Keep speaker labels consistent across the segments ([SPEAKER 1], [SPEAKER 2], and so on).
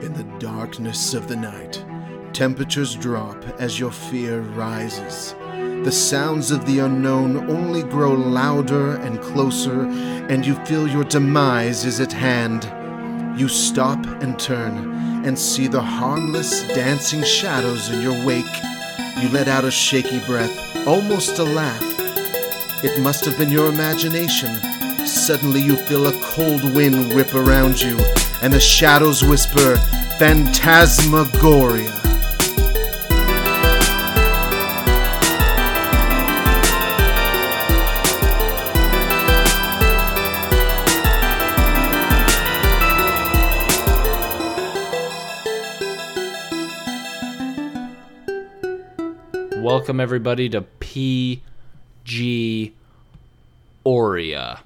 [SPEAKER 1] In the darkness of the night, temperatures drop as your fear rises. The sounds of the unknown only grow louder and closer, and you feel your demise is at hand. You stop and turn and see the harmless dancing shadows in your wake. You let out a shaky breath, almost a laugh. It must have been your imagination. Suddenly you feel a cold wind whip around you, and the shadows whisper, Phantasmagoria.
[SPEAKER 2] Welcome everybody to PG Aurea.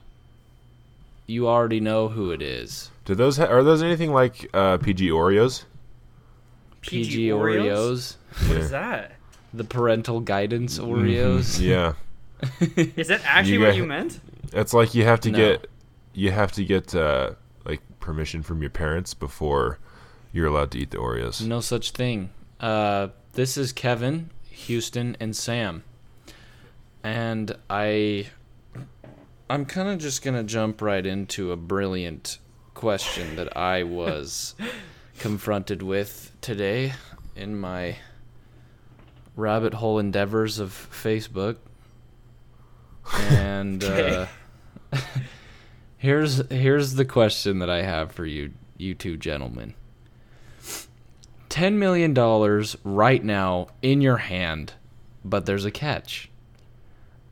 [SPEAKER 2] You already know who it is.
[SPEAKER 3] Do those ha- are those anything like uh, PG Oreos?
[SPEAKER 2] PG, Oreos,
[SPEAKER 4] What is that?
[SPEAKER 2] the parental guidance Oreos.
[SPEAKER 3] Yeah,
[SPEAKER 4] Is that actually
[SPEAKER 3] You
[SPEAKER 4] what you meant?
[SPEAKER 3] it's like you have to
[SPEAKER 2] No.
[SPEAKER 3] get you have to get uh, like permission from your parents before you're allowed to eat the Oreos.
[SPEAKER 2] No such thing. Uh, this is Kevin, Houston, and Sam. And I I'm kind of just going to jump right into a brilliant question that I was confronted with today in my rabbit hole endeavors of Facebook. And uh, here's here's the question that I have for you you two gentlemen. $10 million right now in your hand, but there's a catch.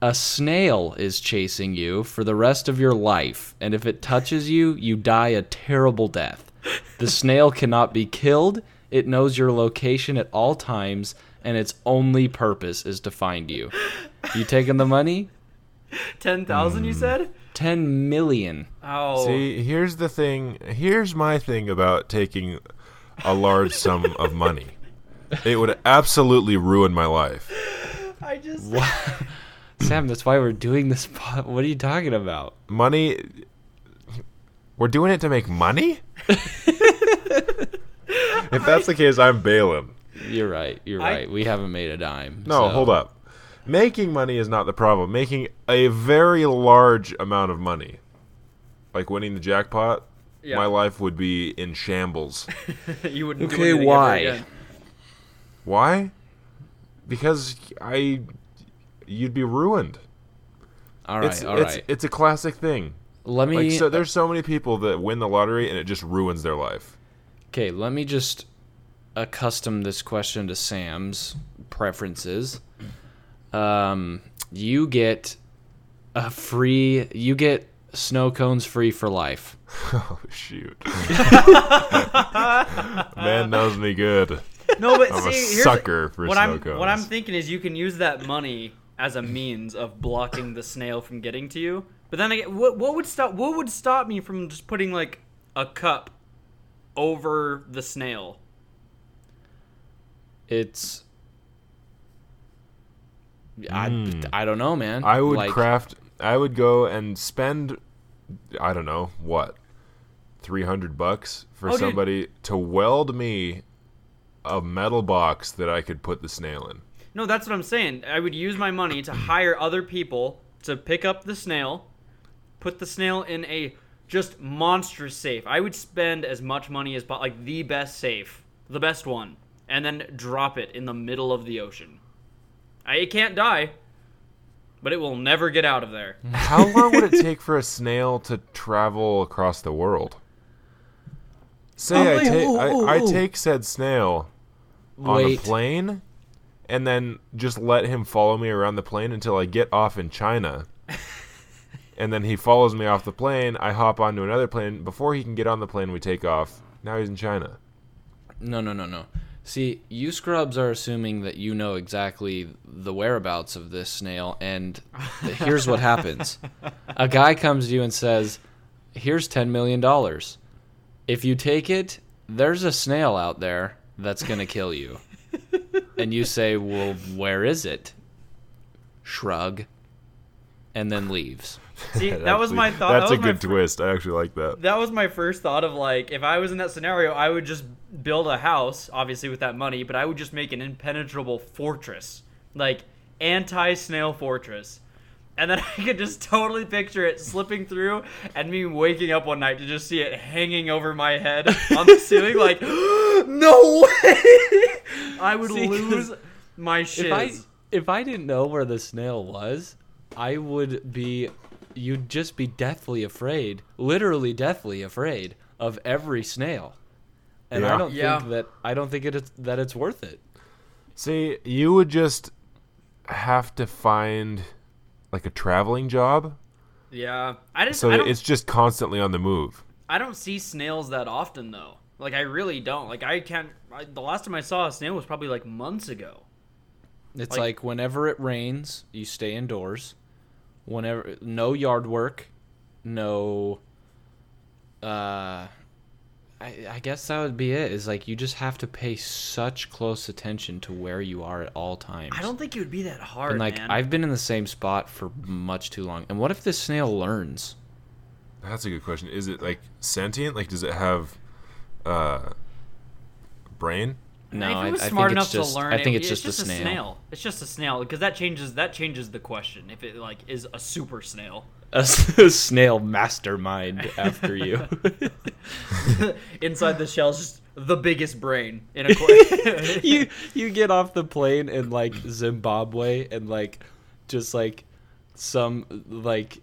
[SPEAKER 2] A snail is chasing you for the rest of your life, and if it touches you, you die a terrible death. The snail cannot be killed, it knows your location at all times, and its only purpose is to find you. You taking the money?
[SPEAKER 4] Ten thousand, you hmm. said?
[SPEAKER 2] 10 million.
[SPEAKER 4] Oh,
[SPEAKER 3] See, here's the thing. Here's my thing about taking a large sum of money. It would absolutely ruin my life.
[SPEAKER 4] I just
[SPEAKER 2] Sam, that's why we're doing this. po- What are you talking about?
[SPEAKER 3] Money. We're doing it to make money. if that's the case, I'm bailing.
[SPEAKER 2] You're right. You're
[SPEAKER 4] I-
[SPEAKER 2] right. We haven't made a dime.
[SPEAKER 3] No,
[SPEAKER 2] so-
[SPEAKER 3] hold up. Making money is not the problem. Making a very large amount of money, like winning the jackpot,
[SPEAKER 4] Yeah.
[SPEAKER 3] my life would be in shambles.
[SPEAKER 4] you wouldn't. do
[SPEAKER 2] Okay,
[SPEAKER 4] ever
[SPEAKER 2] why?
[SPEAKER 4] again.
[SPEAKER 3] Why? Because I, you'd be ruined.
[SPEAKER 2] All right.
[SPEAKER 3] it's
[SPEAKER 2] all
[SPEAKER 3] it's
[SPEAKER 2] right.
[SPEAKER 3] it's a classic thing.
[SPEAKER 2] Let me.
[SPEAKER 3] Like so, there's so many people that win the lottery and it just ruins their life.
[SPEAKER 2] okay. Let me just accustom this question to Sam's preferences. Um, you get a free. You get snow cones free for life.
[SPEAKER 3] Oh shoot! Man knows me good.
[SPEAKER 4] No, but
[SPEAKER 3] I'm
[SPEAKER 4] see,
[SPEAKER 3] a
[SPEAKER 4] here's
[SPEAKER 3] sucker for
[SPEAKER 4] what
[SPEAKER 3] snow
[SPEAKER 4] I'm
[SPEAKER 3] cones.
[SPEAKER 4] what I'm thinking is you can use that money as a means of blocking the snail from getting to you. But then again, what what would stop what would stop me from just putting like a cup over the snail?
[SPEAKER 2] It's. I, hmm. I don't know, man.
[SPEAKER 3] I would
[SPEAKER 2] Like,
[SPEAKER 3] craft. I would go and spend. I don't know what, three hundred bucks for
[SPEAKER 4] Oh, dude.
[SPEAKER 3] somebody to weld me a metal box that I could put the snail in.
[SPEAKER 4] No, that's what I'm saying. I would use my money to hire other people to pick up the snail, put the snail in a just monstrous safe. I would spend as much money as po- like the best safe, the best one, and then drop it in the middle of the ocean. I, it can't die, but it will never get out of there.
[SPEAKER 3] How long would it take for a snail to travel across the world? Say
[SPEAKER 2] Oh,
[SPEAKER 3] I,
[SPEAKER 2] wait,
[SPEAKER 3] take
[SPEAKER 2] ooh,
[SPEAKER 3] I,
[SPEAKER 2] ooh,
[SPEAKER 3] I
[SPEAKER 2] ooh.
[SPEAKER 3] take said snail on
[SPEAKER 2] Wait.
[SPEAKER 3] a plane, and then just let him follow me around the plane until I get off in China. and then he follows me off the plane. I hop onto another plane. Before he can get on the plane, we take off. Now he's in China.
[SPEAKER 2] No, no, no, no. See, you scrubs are assuming that you know exactly the whereabouts of this snail, and here's what happens: a guy comes to you and says, "Here's ten million dollars. If you take it, there's a snail out there that's gonna kill you." And you say, "Well, where is it?" Shrug. and then leaves.
[SPEAKER 4] See, that was my thought.
[SPEAKER 3] That's
[SPEAKER 4] that
[SPEAKER 3] a good
[SPEAKER 4] fir-
[SPEAKER 3] twist. I actually like that.
[SPEAKER 4] That was my first thought of like, if I was in that scenario, I would just build a house, obviously with that money, but I would just make an impenetrable fortress, like anti-snail fortress. And then I could just totally picture it slipping through and me waking up one night to just see it hanging over my head on the ceiling, like, no way! I would
[SPEAKER 2] See, 'cause
[SPEAKER 4] lose my shit.
[SPEAKER 2] If I if I didn't know where the snail was, I would be you'd just be deathly afraid, literally deathly afraid of every snail. And
[SPEAKER 3] Yeah.
[SPEAKER 2] I don't
[SPEAKER 4] Yeah.
[SPEAKER 2] think that I don't think it is, that it's worth it.
[SPEAKER 3] See, you would just have to find like a traveling job,
[SPEAKER 4] yeah, I just
[SPEAKER 3] so
[SPEAKER 4] I
[SPEAKER 3] it's just constantly on the move.
[SPEAKER 4] I don't see snails that often though. Like I really don't. Like I can't. I, the last time I saw a snail was probably like months ago.
[SPEAKER 2] It's
[SPEAKER 4] Like-
[SPEAKER 2] like, whenever it rains, you stay indoors. Whenever no yard work, no uh I, I guess that would be it. Is like you just have to pay such close attention to where you are at all times.
[SPEAKER 4] I don't think it would be that hard,
[SPEAKER 2] And like
[SPEAKER 4] man.
[SPEAKER 2] I've been in the same spot for much too long. And what if this snail learns?
[SPEAKER 3] That's a good question. Is it like sentient? Like, does it have uh brain?
[SPEAKER 2] No,
[SPEAKER 4] if
[SPEAKER 2] I,
[SPEAKER 4] it was
[SPEAKER 2] I
[SPEAKER 4] smart
[SPEAKER 2] think
[SPEAKER 4] enough
[SPEAKER 2] it's just
[SPEAKER 4] to learn,
[SPEAKER 2] I think
[SPEAKER 4] it-
[SPEAKER 2] it's just, a snail.
[SPEAKER 4] It's just a snail because that changes that changes the question. If it like is a super snail,
[SPEAKER 2] A, s- a snail mastermind after you.
[SPEAKER 4] inside the shell's just the biggest brain in a. qu-
[SPEAKER 2] you you get off the plane in like Zimbabwe and like just like some like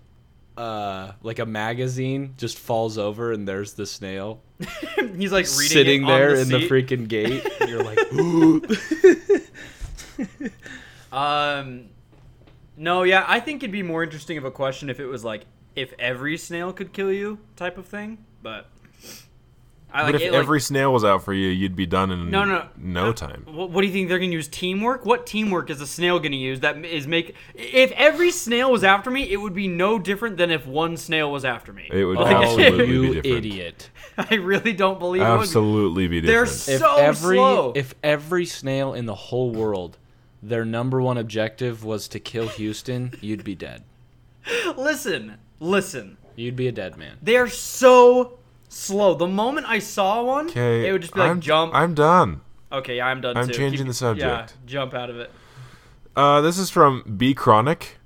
[SPEAKER 2] uh like a magazine just falls over and there's the snail
[SPEAKER 4] He's like reading
[SPEAKER 2] sitting there
[SPEAKER 4] the
[SPEAKER 2] in the freaking gate you're like ooh
[SPEAKER 4] Um, no, yeah, I think it'd be more interesting of a question if it was like if every snail could kill you type of thing. But I like
[SPEAKER 3] But if
[SPEAKER 4] it, like-
[SPEAKER 3] every snail was out for you, you'd be done in
[SPEAKER 4] no, no,
[SPEAKER 3] no
[SPEAKER 4] uh,
[SPEAKER 3] time.
[SPEAKER 4] What, what do you think they're gonna use? Teamwork? What teamwork is a snail gonna use? That is make. If every snail was after me, it would be no different than if one snail was after me.
[SPEAKER 3] It would
[SPEAKER 2] oh
[SPEAKER 3] absolutely be
[SPEAKER 2] you
[SPEAKER 3] different.
[SPEAKER 2] idiot
[SPEAKER 4] I really don't believe it would.
[SPEAKER 3] Absolutely be
[SPEAKER 4] They're
[SPEAKER 3] different.
[SPEAKER 2] if
[SPEAKER 4] So
[SPEAKER 2] every
[SPEAKER 4] slow.
[SPEAKER 2] if every snail in the whole world their number one objective was to kill Houston you'd be dead
[SPEAKER 4] Listen, listen.
[SPEAKER 2] you'd be a dead man
[SPEAKER 4] They are so slow. The moment I saw one,
[SPEAKER 3] Okay,
[SPEAKER 4] it would just be like
[SPEAKER 3] I'm,
[SPEAKER 4] jump.
[SPEAKER 3] I'm done.
[SPEAKER 4] Okay, yeah, I'm done
[SPEAKER 3] I'm
[SPEAKER 4] too.
[SPEAKER 3] changing
[SPEAKER 4] Keep-
[SPEAKER 3] the subject.
[SPEAKER 4] Yeah, jump out of it.
[SPEAKER 3] Uh, this is from B Chronic.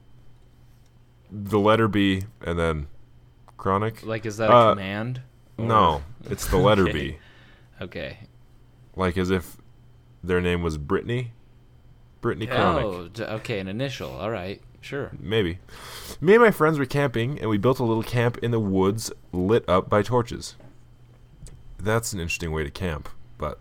[SPEAKER 3] The letter B and then Chronic.
[SPEAKER 2] like is that a
[SPEAKER 3] Uh,
[SPEAKER 2] command Or-
[SPEAKER 3] No, it's the letter
[SPEAKER 2] Okay.
[SPEAKER 3] B.
[SPEAKER 2] okay
[SPEAKER 3] Like as if their name was Brittany. Brittany Chronic.
[SPEAKER 2] Oh, okay, an initial. All right, sure.
[SPEAKER 3] Maybe. Me and my friends were camping, and we built a little camp in the woods lit up by torches. That's an interesting way to camp, but.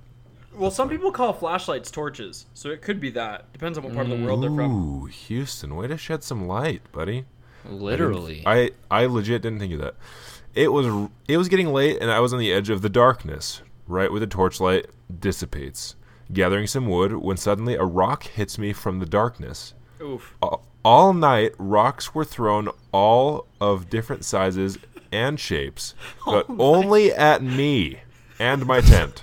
[SPEAKER 4] Well, some people call flashlights torches, so it could be that. Depends on what part of the world they're from.
[SPEAKER 3] Ooh, Houston, way to shed some light, buddy.
[SPEAKER 2] Literally.
[SPEAKER 3] I I legit didn't think of that. It was it was getting late, and I was on the edge of the darkness, right where the torchlight dissipates, gathering some wood. When suddenly a rock hits me from the darkness.
[SPEAKER 4] Oof.
[SPEAKER 3] all, all night rocks were thrown all of different sizes and shapes oh but only at me and my tent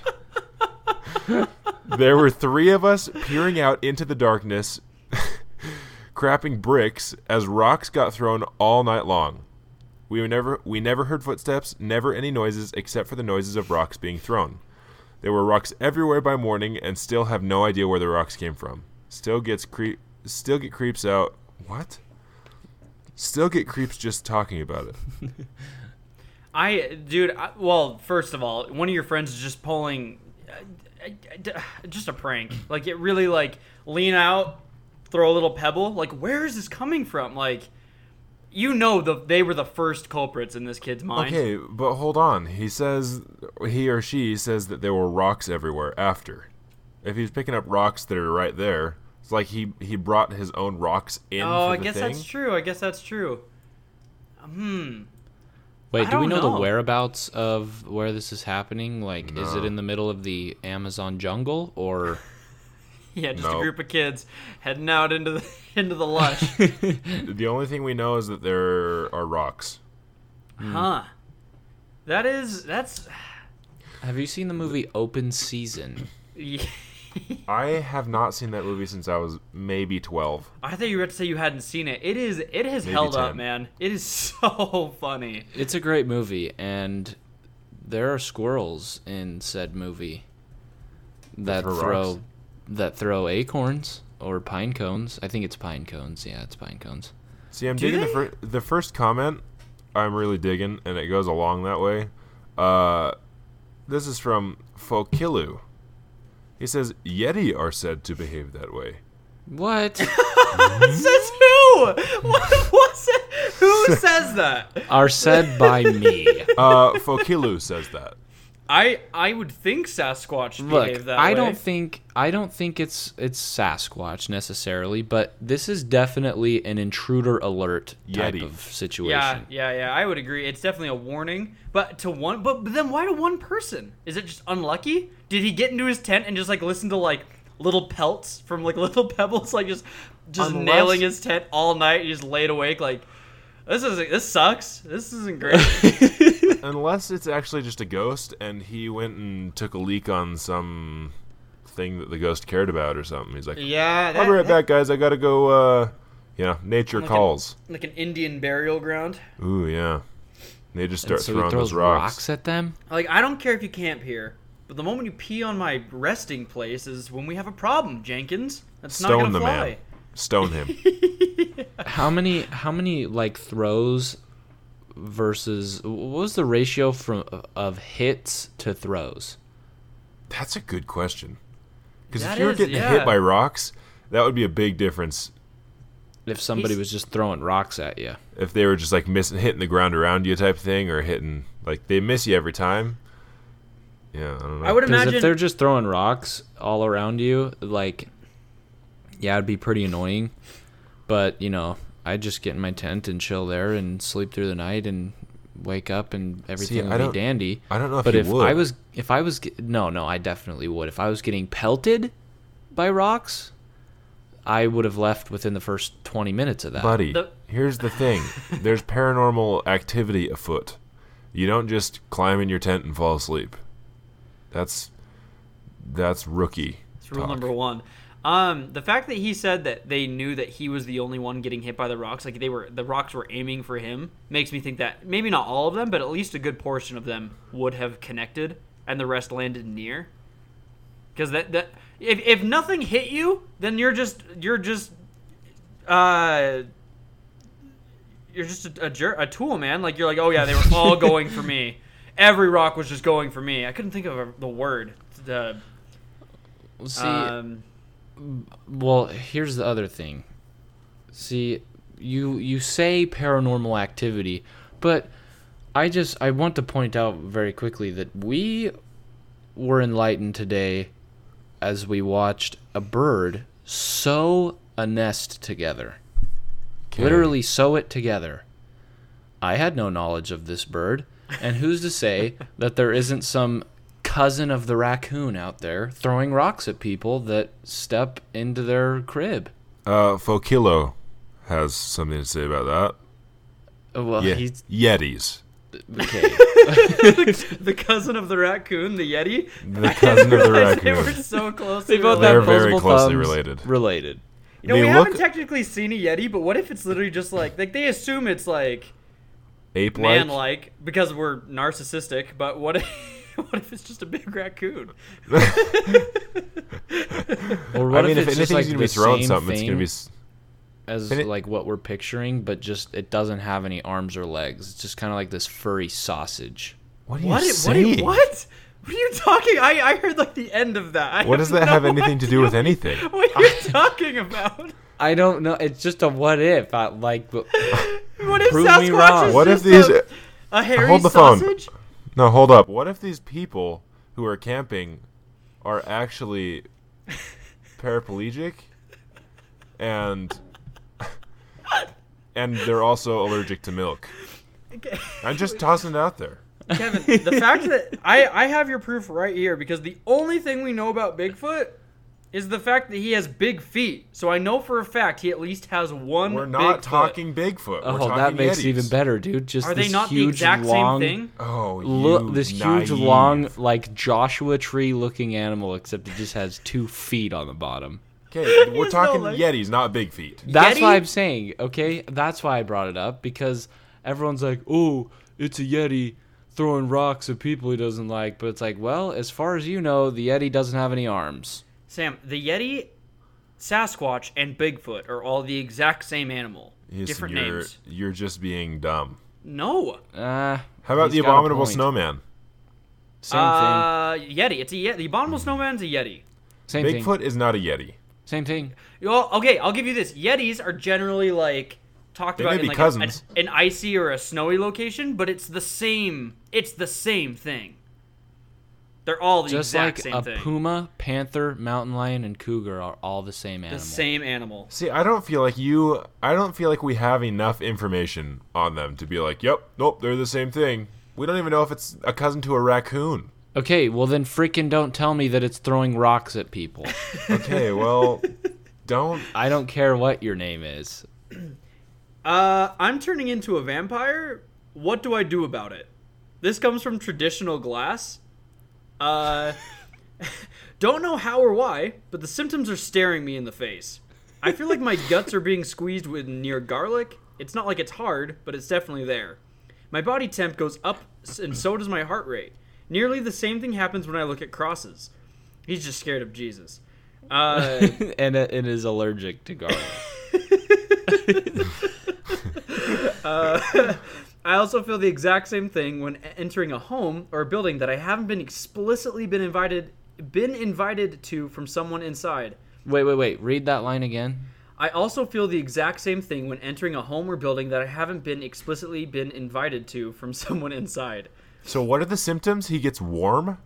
[SPEAKER 3] there were three of us peering out into the darkness crapping bricks as rocks got thrown all night long we were never we never heard footsteps never any noises except for the noises of rocks being thrown there were rocks everywhere by morning and still have no idea where the rocks came from. Still gets creep still get creeps out. What? Still get creeps just talking about it.
[SPEAKER 4] I, dude. I, well, first of all, one of your friends is just pulling, uh, uh, just a prank. Like it really like lean out, throw a little pebble. Like where is this coming from? Like, you know the they were the first culprits in this kid's mind.
[SPEAKER 3] Okay, but hold on. He says he or she says that there were rocks everywhere after. If he's picking up rocks that are right there, it's like he he brought his own rocks in
[SPEAKER 4] Oh,
[SPEAKER 3] for
[SPEAKER 4] I guess
[SPEAKER 3] thing.
[SPEAKER 4] that's true. I guess that's true. Hmm.
[SPEAKER 2] Wait,
[SPEAKER 4] I
[SPEAKER 2] do we
[SPEAKER 4] don't
[SPEAKER 2] know,
[SPEAKER 4] know.
[SPEAKER 2] the whereabouts of where this is happening? Like, is it in the middle of the Amazon jungle or?
[SPEAKER 4] Yeah, just a group of kids heading out into the into the lush.
[SPEAKER 3] The only thing we know is that there are rocks.
[SPEAKER 4] huh. That is that's
[SPEAKER 2] Have you seen the movie Open Season?
[SPEAKER 4] yeah,
[SPEAKER 3] I have not seen that movie since I was maybe 12.
[SPEAKER 4] I thought you were about to say you hadn't seen it. It is. It has
[SPEAKER 3] Maybe
[SPEAKER 4] held up, man. It is so funny.
[SPEAKER 2] It's a great movie, and there are squirrels in said movie that
[SPEAKER 3] throw
[SPEAKER 2] throw that throw acorns or pine cones. I think it's pine cones. Yeah, it's pine cones.
[SPEAKER 3] See, I'm
[SPEAKER 4] Do
[SPEAKER 3] digging the,
[SPEAKER 4] they?
[SPEAKER 3] fir- the first comment. I'm really digging, and it goes along that way. Uh, this is from Fokilu. He says Yeti are said to behave that way.
[SPEAKER 2] What?
[SPEAKER 4] Says who? What was it? Who says that?
[SPEAKER 2] are said by me.
[SPEAKER 3] Uh, Fokilu says that.
[SPEAKER 4] I I would think Sasquatch
[SPEAKER 2] Look,
[SPEAKER 4] behave that
[SPEAKER 2] I
[SPEAKER 4] way.
[SPEAKER 2] don't think I don't think it's it's Sasquatch necessarily, but this is definitely an intruder alert type
[SPEAKER 3] Yeti.
[SPEAKER 2] of situation.
[SPEAKER 4] Yeah, yeah, yeah. I would agree. It's definitely a warning. But to one, but, but then why to one person? Is it just unlucky? Did he get into his tent and just like listen to like little pelts from like little pebbles, like just just
[SPEAKER 3] Unless-
[SPEAKER 4] nailing his tent all night? He just laid awake like this is this sucks. This isn't great.
[SPEAKER 3] Unless it's actually just a ghost, and he went and took a leak on some thing that the ghost cared about or something. He's like,
[SPEAKER 4] yeah,
[SPEAKER 3] I'll be right back, guys. I gotta go. Uh, you know, nature
[SPEAKER 4] Like an-
[SPEAKER 3] calls.
[SPEAKER 4] Like an Indian burial ground.
[SPEAKER 3] Ooh, yeah. They just start
[SPEAKER 2] so
[SPEAKER 3] throwing those rocks.
[SPEAKER 2] at them.
[SPEAKER 4] Like I don't care if you camp here, but the moment you pee on my resting place is when we have a problem, Jenkins. That's not gonna
[SPEAKER 3] the
[SPEAKER 4] fly.
[SPEAKER 3] man. Stone him.
[SPEAKER 2] How many how many like throws versus what was the ratio from of hits to throws?
[SPEAKER 3] That's a good question. Because if you were
[SPEAKER 4] is,
[SPEAKER 3] getting
[SPEAKER 4] yeah.
[SPEAKER 3] hit by rocks, that would be a big difference.
[SPEAKER 2] If somebody
[SPEAKER 4] He's-
[SPEAKER 2] was just throwing rocks at you.
[SPEAKER 3] If they were just like missing, hitting the ground around you type thing, or hitting like they miss you every time. Yeah, I don't know.
[SPEAKER 4] I would
[SPEAKER 2] Because
[SPEAKER 4] imagine
[SPEAKER 2] if they're just throwing rocks all around you, like, yeah, it'd be pretty annoying. But you know, I'd just get in my tent and chill there and sleep through the night and wake up and everything
[SPEAKER 3] I
[SPEAKER 2] would
[SPEAKER 3] don't-
[SPEAKER 2] be dandy.
[SPEAKER 3] I don't know if
[SPEAKER 2] but
[SPEAKER 3] you
[SPEAKER 2] if
[SPEAKER 3] would.
[SPEAKER 2] I was, if I was, no, no, I definitely would. If I was getting pelted by rocks, I would have left within the first twenty minutes of that.
[SPEAKER 3] Buddy,
[SPEAKER 4] The-
[SPEAKER 3] here's the thing. There's paranormal activity afoot. You don't just climb in your tent and fall asleep. That's that's rookie.
[SPEAKER 4] It's rule
[SPEAKER 3] talk.
[SPEAKER 4] number one. Um, the fact that he said that they knew that he was the only one getting hit by the rocks, like they were, the rocks were aiming for him, makes me think that maybe not all of them, but at least a good portion of them would have connected, and the rest landed near. Because that that if if nothing hit you, then you're just you're just uh you're just a, a, jer- a tool, man. Like you're like, oh yeah, they were all going for me. Every rock was just going for me. I couldn't think of a, the word. The
[SPEAKER 2] See,
[SPEAKER 4] um,
[SPEAKER 2] Well, here's the other thing. See, you you say paranormal activity, but I just I want to point out very quickly that we were enlightened today as we watched a bird sew a nest together.
[SPEAKER 3] Okay.
[SPEAKER 2] Literally sew it together. I had no knowledge of this bird, and who's to say that there isn't some cousin of the raccoon out there throwing rocks at people that step into their crib?
[SPEAKER 3] Uh, Fokilu has something to say about that.
[SPEAKER 2] Uh, Well,
[SPEAKER 3] Yeah,
[SPEAKER 2] he's
[SPEAKER 3] Yetis.
[SPEAKER 2] okay.
[SPEAKER 4] the cousin of the raccoon, the Yeti.
[SPEAKER 3] The cousin of the
[SPEAKER 4] Realized They
[SPEAKER 3] raccoon.
[SPEAKER 4] were so closely
[SPEAKER 2] They both
[SPEAKER 3] They're
[SPEAKER 2] have
[SPEAKER 3] very
[SPEAKER 2] opposable
[SPEAKER 3] closely
[SPEAKER 2] thumbs.
[SPEAKER 3] related.
[SPEAKER 2] Related.
[SPEAKER 4] You know,
[SPEAKER 3] They
[SPEAKER 4] we
[SPEAKER 3] look-
[SPEAKER 4] haven't technically seen a Yeti, but what if it's literally just like like they assume it's like
[SPEAKER 3] Ape
[SPEAKER 4] man
[SPEAKER 3] like.
[SPEAKER 4] like because we're narcissistic, but what if what if it's just a big raccoon?
[SPEAKER 2] Or what
[SPEAKER 3] I mean,
[SPEAKER 2] if,
[SPEAKER 3] if anything's
[SPEAKER 2] like
[SPEAKER 3] gonna be throwing something, it's gonna be.
[SPEAKER 2] as
[SPEAKER 3] it-
[SPEAKER 2] like what we're picturing, but just it doesn't have any arms or legs. It's just kind of like this furry sausage.
[SPEAKER 3] What are you
[SPEAKER 4] What? What?
[SPEAKER 3] saying?
[SPEAKER 4] What? What are you talking? I, I heard like the end of that. I
[SPEAKER 3] What does
[SPEAKER 4] have
[SPEAKER 3] that have anything to do with anything?
[SPEAKER 4] What are you talking about?
[SPEAKER 2] I don't know. It's just a what if. I, like,
[SPEAKER 4] What if
[SPEAKER 2] Prove me
[SPEAKER 4] Sasquatch
[SPEAKER 2] wrong.
[SPEAKER 4] is
[SPEAKER 3] What if
[SPEAKER 4] just
[SPEAKER 3] these?
[SPEAKER 4] a, a hairy
[SPEAKER 3] Hold the phone. No, hold up. What if these people who are camping are actually paraplegic and and they're also allergic to milk?
[SPEAKER 4] Okay.
[SPEAKER 3] I'm just tossing it out there.
[SPEAKER 4] Kevin, the fact that I, I have your proof right here because the only thing we know about Bigfoot is the fact that he has big feet. So I know for a fact he at least has one.
[SPEAKER 3] We're
[SPEAKER 4] big
[SPEAKER 3] not
[SPEAKER 4] foot.
[SPEAKER 3] talking Bigfoot. We're
[SPEAKER 2] Oh,
[SPEAKER 3] talking
[SPEAKER 2] that makes it even better, dude. Just
[SPEAKER 4] Are
[SPEAKER 2] this
[SPEAKER 4] they not the
[SPEAKER 2] huge,
[SPEAKER 4] exact
[SPEAKER 2] long,
[SPEAKER 4] same thing?
[SPEAKER 3] Oh,
[SPEAKER 2] Look,
[SPEAKER 3] you
[SPEAKER 2] this huge, long, like Joshua tree looking animal, except it just has two feet on the bottom.
[SPEAKER 3] Okay, we're
[SPEAKER 4] He's no
[SPEAKER 3] talking
[SPEAKER 4] leg.
[SPEAKER 3] Yetis, not big feet.
[SPEAKER 2] That's
[SPEAKER 4] Yeti?
[SPEAKER 2] why I'm saying, okay? That's why I brought it up because everyone's like, "Oh, it's a Yeti throwing rocks at people he doesn't like." But it's like, well, as far as you know, the Yeti doesn't have any arms.
[SPEAKER 4] Sam, the Yeti, Sasquatch, and Bigfoot are all the exact same animal.
[SPEAKER 3] Yes,
[SPEAKER 4] Different
[SPEAKER 3] you're,
[SPEAKER 4] names.
[SPEAKER 3] You're just being dumb.
[SPEAKER 4] No.
[SPEAKER 2] Uh,
[SPEAKER 3] How about the abominable snowman?
[SPEAKER 2] Same
[SPEAKER 4] uh, Yeti. It's a Yeti. The abominable snowman's a Yeti.
[SPEAKER 2] thing. Same thing.
[SPEAKER 3] Bigfoot is not a Yeti.
[SPEAKER 2] Same thing.
[SPEAKER 4] Well, okay, I'll give you this. Yetis are generally like talked
[SPEAKER 3] They
[SPEAKER 4] about in like
[SPEAKER 3] cousins.
[SPEAKER 4] A, an, an icy or a snowy location, but it's the same. It's the same thing. They're all the
[SPEAKER 2] Just
[SPEAKER 4] exact
[SPEAKER 2] like
[SPEAKER 4] same
[SPEAKER 2] a
[SPEAKER 4] thing.
[SPEAKER 2] puma, panther, mountain lion, and cougar are all the same animal.
[SPEAKER 4] the
[SPEAKER 2] animal.
[SPEAKER 4] same animal.
[SPEAKER 3] See, I don't feel like you. I don't feel like we have enough information on them to be like, "Yep, nope, they're the same thing." We don't even know if it's a cousin to a raccoon.
[SPEAKER 2] Okay, well then freaking don't tell me that it's throwing rocks at people.
[SPEAKER 3] Okay, well, don't.
[SPEAKER 2] I don't care what your name is.
[SPEAKER 4] Uh, I'm turning into a vampire. What do I do about it? This comes from traditional glass. Uh, don't know how or why, but the symptoms are staring me in the face. I feel like my guts are being squeezed with near garlic. It's not like it's hard, but it's definitely there. My body temp goes up, and so does my heart rate. Nearly the same thing happens when I look at crosses. He's just scared of Jesus. Uh,
[SPEAKER 2] and it, it is allergic to garlic.
[SPEAKER 4] Uh, I also feel the exact same thing when entering a home or a building that I haven't been explicitly been invited been invited to from someone inside.
[SPEAKER 2] wait, wait, wait. Read that line again.
[SPEAKER 4] I also feel the exact same thing when entering a home or building that I haven't been explicitly been invited to from someone inside.
[SPEAKER 3] So, what are the symptoms? He gets warm.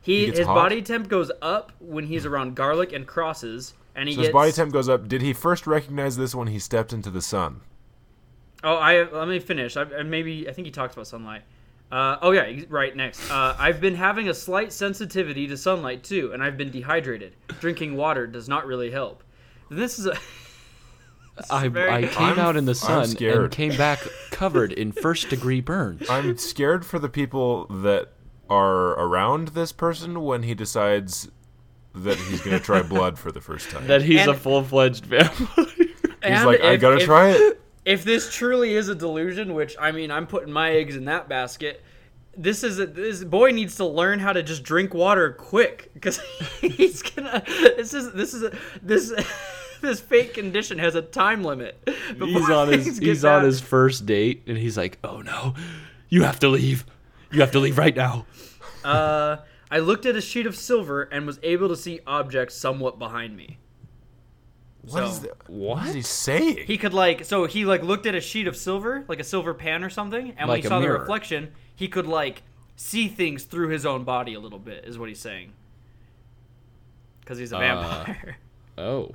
[SPEAKER 4] He,
[SPEAKER 3] He gets
[SPEAKER 4] his
[SPEAKER 3] hot?
[SPEAKER 4] body temp goes up when he's around garlic and crosses, and he
[SPEAKER 3] So
[SPEAKER 4] gets
[SPEAKER 3] his body temp goes up. Did he first recognize this when he stepped into the sun?
[SPEAKER 4] Oh, I let me finish. I, I maybe I think he talks about sunlight. Uh, oh yeah, right next. Uh, I've been having a slight sensitivity to sunlight too, and I've been dehydrated. Drinking water does not really help. This is a.
[SPEAKER 2] I,
[SPEAKER 4] very-
[SPEAKER 2] I came
[SPEAKER 3] I'm-
[SPEAKER 2] out in the sun and came back covered in first degree burns.
[SPEAKER 3] I'm scared for the people that are around this person when he decides that he's going to try blood for the first time.
[SPEAKER 2] that he's
[SPEAKER 4] And-
[SPEAKER 2] a full fledged vampire.
[SPEAKER 3] he's
[SPEAKER 4] And
[SPEAKER 3] like, I gotta
[SPEAKER 4] if-
[SPEAKER 3] try it.
[SPEAKER 4] If this truly is a delusion, which I mean, I'm putting my eggs in that basket. This is a, this boy needs to learn how to just drink water quick because he's gonna. This is this is a, this this fake condition has a time limit.
[SPEAKER 2] he's on his he's on his first date and he's like, "Oh no. You have to leave. You have to leave right now."
[SPEAKER 4] Uh, I looked at a sheet of silver and was able to see objects somewhat behind me.
[SPEAKER 3] What is
[SPEAKER 4] So-
[SPEAKER 3] that?
[SPEAKER 2] What?
[SPEAKER 3] What is he saying?
[SPEAKER 4] He could like so he like looked at a sheet of silver, like a silver pan or something, and when he
[SPEAKER 2] a
[SPEAKER 4] saw the reflection, he could like see things through his own body a little bit. Is what he's saying. Because he's a
[SPEAKER 2] Uh,
[SPEAKER 4] vampire.
[SPEAKER 2] Oh.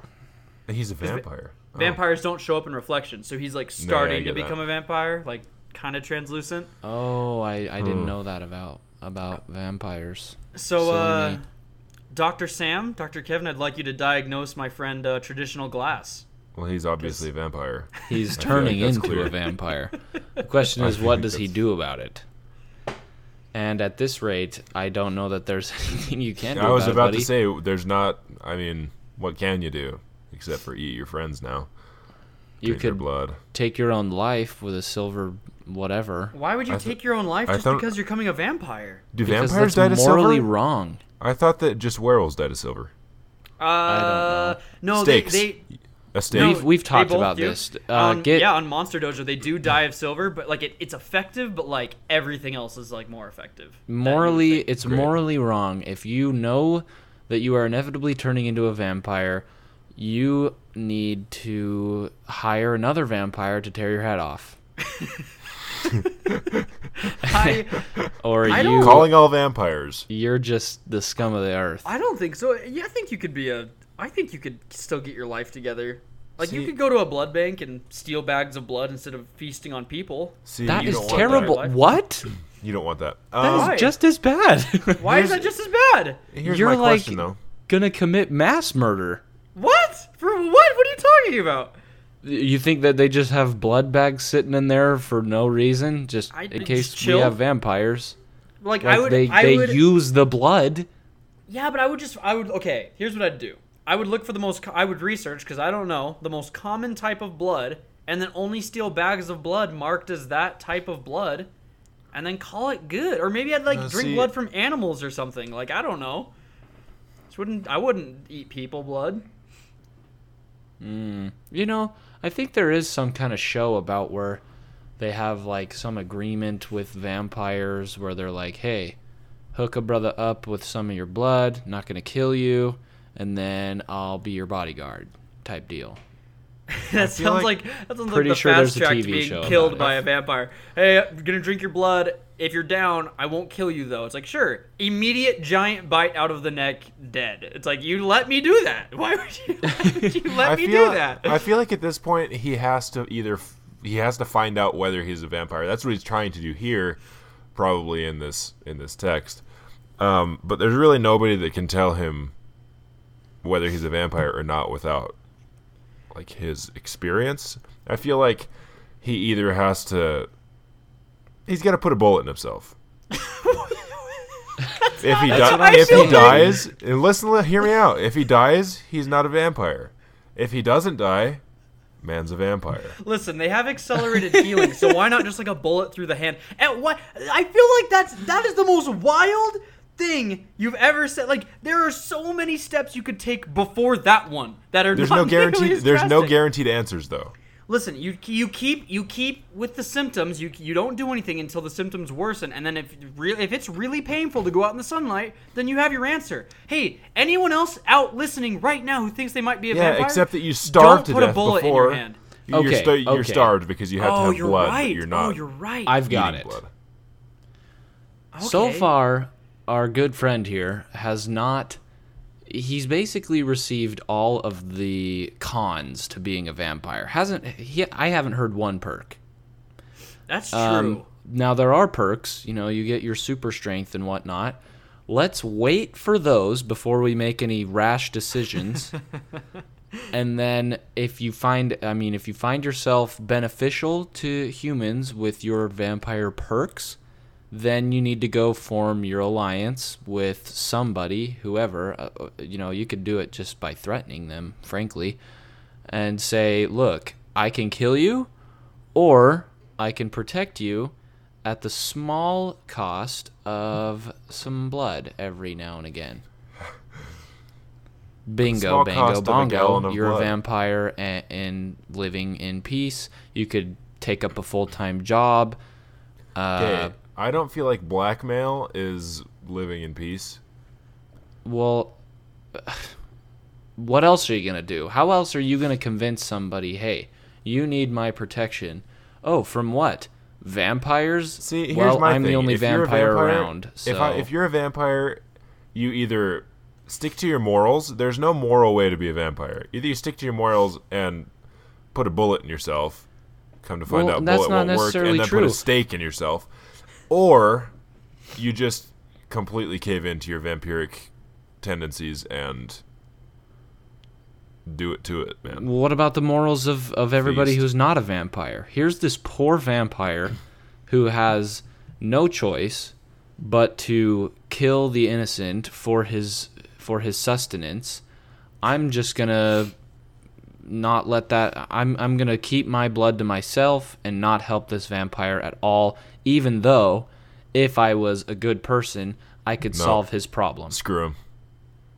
[SPEAKER 3] He's a vampire. Oh.
[SPEAKER 4] Vampires don't show up in reflection, so he's like
[SPEAKER 3] I
[SPEAKER 4] starting to
[SPEAKER 3] get that.
[SPEAKER 4] become a vampire, like kind of translucent.
[SPEAKER 2] Oh, I, I didn't
[SPEAKER 3] Hmm.
[SPEAKER 2] know that about about vampires.
[SPEAKER 4] So,
[SPEAKER 2] Silly
[SPEAKER 4] uh,
[SPEAKER 2] me.
[SPEAKER 4] Dr. Sam, Dr. Kevin, I'd like you to diagnose my friend uh, traditional glass.
[SPEAKER 3] Well, he's obviously a vampire.
[SPEAKER 2] He's
[SPEAKER 3] feel like
[SPEAKER 2] turning
[SPEAKER 3] that's
[SPEAKER 2] into
[SPEAKER 3] clear.
[SPEAKER 2] a vampire. The question is, what
[SPEAKER 3] like
[SPEAKER 2] does he do about it? And at this rate, I don't know that there's anything you can do
[SPEAKER 3] I was
[SPEAKER 2] about,
[SPEAKER 3] about
[SPEAKER 2] it, buddy.
[SPEAKER 3] to say, there's not. I mean, what can you do except for eat your friends now?
[SPEAKER 2] you
[SPEAKER 3] Drink
[SPEAKER 2] could
[SPEAKER 3] blood.
[SPEAKER 2] take your own life with a silver whatever.
[SPEAKER 4] Why would you
[SPEAKER 3] th-
[SPEAKER 4] take your own life
[SPEAKER 3] I
[SPEAKER 4] just
[SPEAKER 3] thought-
[SPEAKER 4] because you're becoming a vampire?
[SPEAKER 3] Do
[SPEAKER 2] Because
[SPEAKER 3] vampires
[SPEAKER 2] that's
[SPEAKER 3] die to
[SPEAKER 2] morally
[SPEAKER 3] silver?
[SPEAKER 2] wrong.
[SPEAKER 3] I thought that just werewolves die to silver.
[SPEAKER 4] Uh, no,
[SPEAKER 3] Steaks.
[SPEAKER 4] they, they
[SPEAKER 3] A steak.
[SPEAKER 4] No,
[SPEAKER 2] We've- we've talked about
[SPEAKER 4] do.
[SPEAKER 2] this. Uh,
[SPEAKER 4] on,
[SPEAKER 2] get-
[SPEAKER 4] yeah, on Monster Dojo, they do die of silver, but like it, it's effective, but like everything else is like more effective. than you would
[SPEAKER 2] Morally, it's
[SPEAKER 3] Great.
[SPEAKER 2] morally wrong. If you know that you are inevitably turning into a vampire, you need to hire another vampire to tear your head off.
[SPEAKER 4] I,
[SPEAKER 2] Or
[SPEAKER 4] I
[SPEAKER 2] you
[SPEAKER 3] Calling all vampires.
[SPEAKER 2] you're just the scum of the earth.
[SPEAKER 4] I don't think so. Yeah, I think you could be a. I think you could still get your life together. Like you could go to a blood bank and steal bags of blood instead of feasting on people.
[SPEAKER 3] See,
[SPEAKER 2] That
[SPEAKER 3] you
[SPEAKER 2] is
[SPEAKER 3] don't want
[SPEAKER 2] terrible.
[SPEAKER 4] Life.
[SPEAKER 2] What?
[SPEAKER 3] You don't want that.
[SPEAKER 2] That is
[SPEAKER 3] Um,
[SPEAKER 4] Why?
[SPEAKER 2] just as bad.
[SPEAKER 4] Why is that just as bad?
[SPEAKER 3] here's
[SPEAKER 2] you're
[SPEAKER 3] my
[SPEAKER 2] like-
[SPEAKER 3] question though.
[SPEAKER 2] gonna commit mass murder.
[SPEAKER 4] What? For what? What are you talking about?
[SPEAKER 2] You think that they just have blood bags sitting in there for no reason, just
[SPEAKER 4] I-
[SPEAKER 2] in case
[SPEAKER 4] chill.
[SPEAKER 2] we have vampires?
[SPEAKER 4] Like,
[SPEAKER 2] Like
[SPEAKER 4] I would.
[SPEAKER 2] they
[SPEAKER 4] I
[SPEAKER 2] they
[SPEAKER 4] would.
[SPEAKER 2] use the blood.
[SPEAKER 4] Yeah, but I would just I would okay. Here's what I'd do. I would look for the most. I would research because I don't know the most common type of blood, and then only steal bags of blood marked as that type of blood, and then call it good. Or maybe I'd like
[SPEAKER 3] Uh,
[SPEAKER 4] drink
[SPEAKER 3] see-
[SPEAKER 4] blood from animals or something. Like I don't know. Just wouldn't I wouldn't eat people blood.
[SPEAKER 2] You know, I think there is some kind of show about where they have like some agreement with vampires where they're like, "Hey, hook a brother up with some of your blood, not going to kill you, and then I'll be your bodyguard." type deal.
[SPEAKER 4] that sounds
[SPEAKER 3] like-
[SPEAKER 4] like, that sounds
[SPEAKER 2] Pretty
[SPEAKER 4] like the
[SPEAKER 2] sure
[SPEAKER 4] fast
[SPEAKER 2] there's a
[SPEAKER 4] track
[SPEAKER 2] TV
[SPEAKER 4] to being
[SPEAKER 2] show
[SPEAKER 4] killed by
[SPEAKER 2] it.
[SPEAKER 4] a vampire. Hey, I'm gonna drink your blood. If you're down, I won't kill you though. It's like sure, immediate giant bite out of the neck, dead. It's like you let me do that. Why would you, would you let me
[SPEAKER 3] feel
[SPEAKER 4] do that?
[SPEAKER 3] I feel like at this point he has to either he has to find out whether he's a vampire. That's what he's trying to do here, probably in this in this text. Um, but there's really nobody that can tell him whether he's a vampire or not without like his experience. I feel like he either has to he's got to put a bullet in himself. if he
[SPEAKER 2] That's
[SPEAKER 3] di- if he dies, and listen, hear me out. If he dies, he's not a vampire. If he doesn't die, man's a vampire.
[SPEAKER 4] Listen, they have accelerated healing, so why not just like a bullet through the hand? And what I feel like that's that is the most wild thing you've ever said. Like there are so many steps you could take before that one that are
[SPEAKER 3] There's
[SPEAKER 4] not
[SPEAKER 3] no
[SPEAKER 4] nearly
[SPEAKER 3] guaranteed.
[SPEAKER 4] as
[SPEAKER 3] There's no guaranteed answers though.
[SPEAKER 4] Listen, you you keep you keep with the symptoms. You you don't do anything until the symptoms worsen, and then if real if it's really painful to go out in the sunlight, then you have your answer. Hey, anyone else out listening right now who thinks they might be a
[SPEAKER 3] Yeah,
[SPEAKER 4] vampire?
[SPEAKER 3] except that you starved
[SPEAKER 4] don't
[SPEAKER 3] to
[SPEAKER 4] put a
[SPEAKER 3] death
[SPEAKER 4] bullet
[SPEAKER 3] before.
[SPEAKER 4] in your hand.
[SPEAKER 3] You- You're,
[SPEAKER 2] Okay,
[SPEAKER 3] sta- you're starved because you have
[SPEAKER 4] Oh,
[SPEAKER 3] to have
[SPEAKER 4] you're
[SPEAKER 3] blood,
[SPEAKER 4] right.
[SPEAKER 3] but you're oh, not.
[SPEAKER 4] oh, you're right.
[SPEAKER 2] I've got it.
[SPEAKER 3] blood.
[SPEAKER 2] So far, our good friend here has not. He's basically received all of the cons to being a vampire. Hasn't he? I haven't heard one perk.
[SPEAKER 4] That's true.
[SPEAKER 2] Um, now there are perks. You know, you get your super strength and whatnot. Let's wait for those before we make any rash decisions. and then if you find, I mean, if you find yourself beneficial to humans with your vampire perks, then you need to go form your alliance with somebody, whoever. Uh, uh, you know, you could do it just by threatening them, frankly, and say, "Look, I can kill you, or I can protect you at the small cost of some blood every now and again." Bingo, bango,
[SPEAKER 3] cost a
[SPEAKER 2] bongo. You're
[SPEAKER 3] blood.
[SPEAKER 2] a vampire and, and living in peace. You could take up a full time job. Uh,
[SPEAKER 3] Okay, I don't feel like blackmail is living in peace.
[SPEAKER 2] Well, what else are you going to do? How else are you going to convince somebody, hey, you need my protection? Oh, from what? Vampires?
[SPEAKER 3] See, here's
[SPEAKER 2] well,
[SPEAKER 3] my
[SPEAKER 2] I'm
[SPEAKER 3] thing.
[SPEAKER 2] the only
[SPEAKER 3] if you're a
[SPEAKER 2] vampire,
[SPEAKER 3] vampire
[SPEAKER 2] around. So.
[SPEAKER 3] If I, if you're a vampire, you either stick to your morals. There's no moral way to be a vampire. Either you stick to your morals and put a bullet in yourself. Come to find
[SPEAKER 2] Well,
[SPEAKER 3] out, bullet won't work, and then put a stake in yourself, or you just completely cave into your vampiric tendencies and do it to it, man.
[SPEAKER 2] what about the morals of, of everybody
[SPEAKER 3] Feast.
[SPEAKER 2] who's not a vampire? Here's this poor vampire who has no choice but to kill the innocent for his for his sustenance. I'm just gonna not let that I'm I'm going to keep my blood to myself and not help this vampire at all even though if I was a good person I could
[SPEAKER 3] No.
[SPEAKER 2] solve his problem.
[SPEAKER 3] Screw him.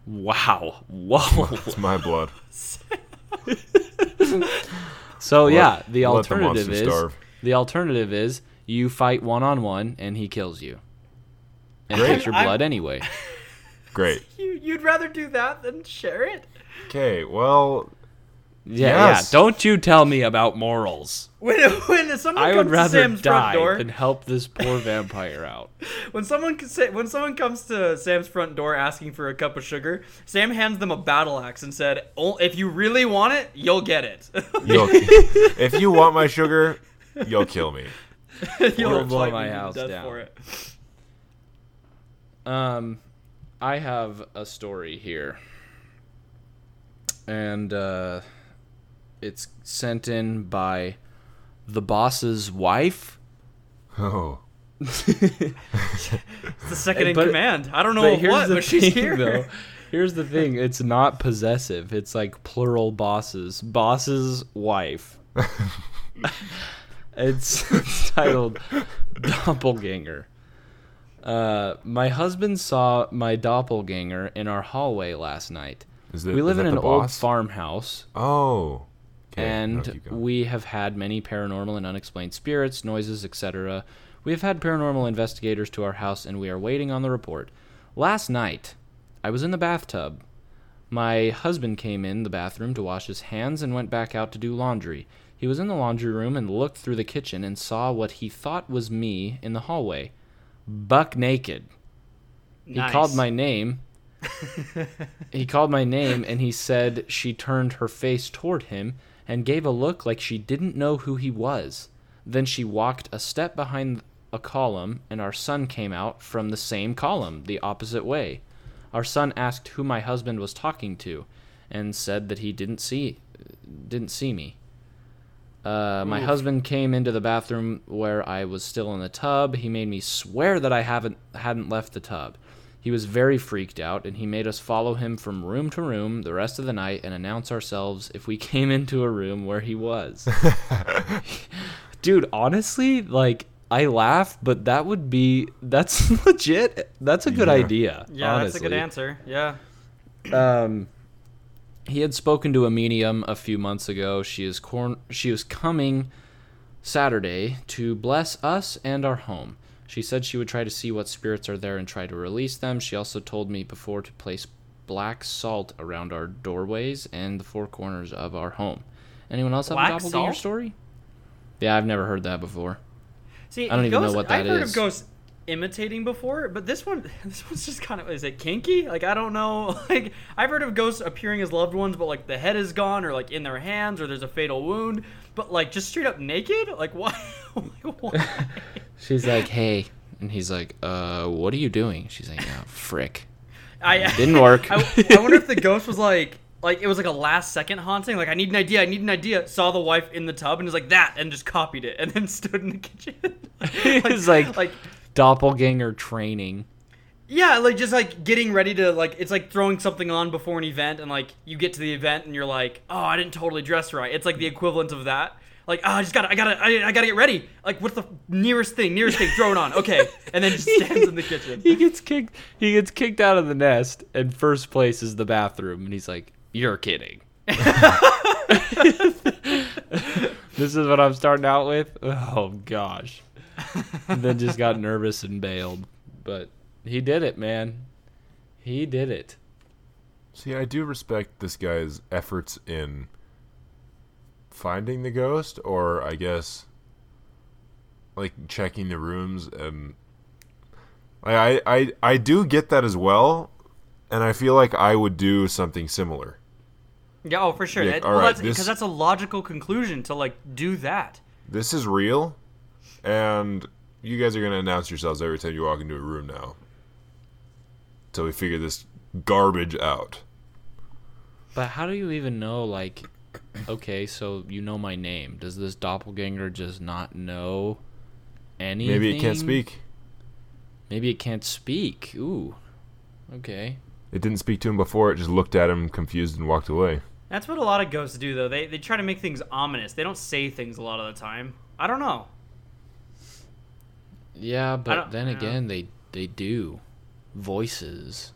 [SPEAKER 2] Wow. Whoa.
[SPEAKER 3] It's my blood.
[SPEAKER 2] So
[SPEAKER 3] Let-
[SPEAKER 2] yeah, the
[SPEAKER 3] let the
[SPEAKER 2] alternative is
[SPEAKER 3] starve.
[SPEAKER 2] the alternative is you fight one on one and he kills you. And
[SPEAKER 3] Great.
[SPEAKER 2] takes your
[SPEAKER 4] I'm-
[SPEAKER 2] blood anyway.
[SPEAKER 3] Great.
[SPEAKER 4] you, you'd rather do that than share it?
[SPEAKER 3] Okay, well,
[SPEAKER 2] Yeah,
[SPEAKER 3] Yes.
[SPEAKER 2] yeah. Don't you tell me about morals.
[SPEAKER 4] When when someone
[SPEAKER 2] I
[SPEAKER 4] comes
[SPEAKER 2] would
[SPEAKER 4] to
[SPEAKER 2] rather
[SPEAKER 4] Sam's front
[SPEAKER 2] die
[SPEAKER 4] door,
[SPEAKER 2] than help this poor vampire out.
[SPEAKER 4] when someone say, when someone comes to Sam's front door asking for a cup of sugar, Sam hands them a battle axe and said, "Oh, "If you really want it, you'll get it.
[SPEAKER 3] you'll, if you want my sugar, you'll kill me.
[SPEAKER 4] you'll
[SPEAKER 2] blow
[SPEAKER 4] fight
[SPEAKER 2] my house down.
[SPEAKER 4] for it."
[SPEAKER 2] Um, I have a story here. and uh, it's sent in by the boss's wife.
[SPEAKER 3] Oh.
[SPEAKER 4] It's the second in
[SPEAKER 2] But-
[SPEAKER 4] command. I don't know
[SPEAKER 2] But here's
[SPEAKER 4] what,
[SPEAKER 2] the
[SPEAKER 4] but she's
[SPEAKER 2] thing,
[SPEAKER 4] here.
[SPEAKER 2] though. Here's the thing: it's not possessive. It's like plural bosses. Boss's wife. it's, it's titled Doppelganger. Uh, my husband saw my doppelganger in our hallway last night.
[SPEAKER 3] Is it,
[SPEAKER 2] we live
[SPEAKER 3] is
[SPEAKER 2] in an
[SPEAKER 3] the
[SPEAKER 2] old
[SPEAKER 3] boss?
[SPEAKER 2] farmhouse,
[SPEAKER 3] Oh. Okay,
[SPEAKER 2] and
[SPEAKER 3] keep
[SPEAKER 2] we have had many paranormal and unexplained spirits, noises, etc. We have had paranormal investigators to our house, and we are waiting on the report. Last night, I was in the bathtub. My husband came in the bathroom to wash his hands and went back out to do laundry. He was in the laundry room and looked through the kitchen and saw what he thought was me in the hallway, buck naked. He called my name. he called my name and he said she turned her face toward him and gave a look like she didn't know who he was. Then she walked a step behind a column and our son came out from the same column, the opposite way. Our son asked who my husband was talking to and said that he didn't see didn't see me. Uh, my
[SPEAKER 4] Oof.
[SPEAKER 2] husband came into the bathroom where I was still in the tub. He made me swear that I haven't hadn't left the tub. He was very freaked out, and he made us follow him from room to room the rest of the night and announce ourselves if we came into a room where he was. Dude, honestly, like I laugh, but that would be that's legit. That's a good
[SPEAKER 3] Yeah.
[SPEAKER 2] idea.
[SPEAKER 4] Yeah, that's a good answer. Yeah.
[SPEAKER 2] Um, he had spoken to a medium a few months ago. She is corn. She was coming Saturday to bless us and our home. She said she would try to see what spirits are there and try to release them. She also told me before to place black salt around our doorways and the four corners of our home. Anyone else have
[SPEAKER 4] Black
[SPEAKER 2] a doppelganger
[SPEAKER 4] salt?
[SPEAKER 2] story? Yeah, I've never heard that before.
[SPEAKER 4] See,
[SPEAKER 2] I don't even know
[SPEAKER 4] ghosts-
[SPEAKER 2] what that
[SPEAKER 4] I've heard
[SPEAKER 2] is.
[SPEAKER 4] of ghosts imitating before, but this one, this one's just kind of is it kinky? Like I don't know. Like I've heard of ghosts appearing as loved ones, but like the head is gone, or like in their hands, or there's a fatal wound. But like just straight up naked, like why? why?
[SPEAKER 2] She's like, "Hey," and he's like, "Uh, what are you doing?" She's like, "Yeah, frick."
[SPEAKER 4] I
[SPEAKER 2] Didn't work.
[SPEAKER 4] I, I wonder if the ghost was like, like it was like a last second haunting. Like I need an idea. I need an idea. Saw the wife in the tub and was like that, and just copied it, and then stood in the kitchen.
[SPEAKER 2] It's like-
[SPEAKER 4] like
[SPEAKER 2] Doppelganger training.
[SPEAKER 4] yeah, like just like getting ready to like it's like throwing something on before an event, and like you get to the event and you're like, oh, I didn't totally dress right. It's like the equivalent of that. Like, oh, I just gotta, I gotta, I, I gotta get ready. Like, what's the nearest thing? Nearest thing, throw it on. Okay, and then just stands in the kitchen.
[SPEAKER 2] he gets kicked he gets kicked out of the nest and first place is the bathroom and he's like you're kidding this is what i'm starting out with oh gosh and then just got nervous and bailed but he did it man he did it
[SPEAKER 3] See, I do respect this guy's efforts in finding the ghost, or I guess, like checking the rooms, and I, I, I, I do get that as well, and I feel like I would do something similar.
[SPEAKER 4] Yeah, oh, for sure.
[SPEAKER 3] Yeah,
[SPEAKER 4] That-
[SPEAKER 3] all
[SPEAKER 4] well,
[SPEAKER 3] right,
[SPEAKER 4] that's because
[SPEAKER 3] this-
[SPEAKER 4] that's a logical conclusion to like do that.
[SPEAKER 3] This is real, and you guys are gonna announce yourselves every time you walk into a room now, until we figure this garbage out.
[SPEAKER 2] but how do you even know like okay so you know my name does this doppelganger just not know anything
[SPEAKER 3] Maybe it can't speak.
[SPEAKER 2] Maybe it can't speak. Ooh. Okay.
[SPEAKER 3] It didn't speak to him before. It just looked at him confused and walked away.
[SPEAKER 4] That's what a lot of ghosts do, though. They they try to make things ominous. They don't say things a lot of the time. I don't know.
[SPEAKER 2] Yeah, but then
[SPEAKER 4] yeah.
[SPEAKER 2] again, they they do voices.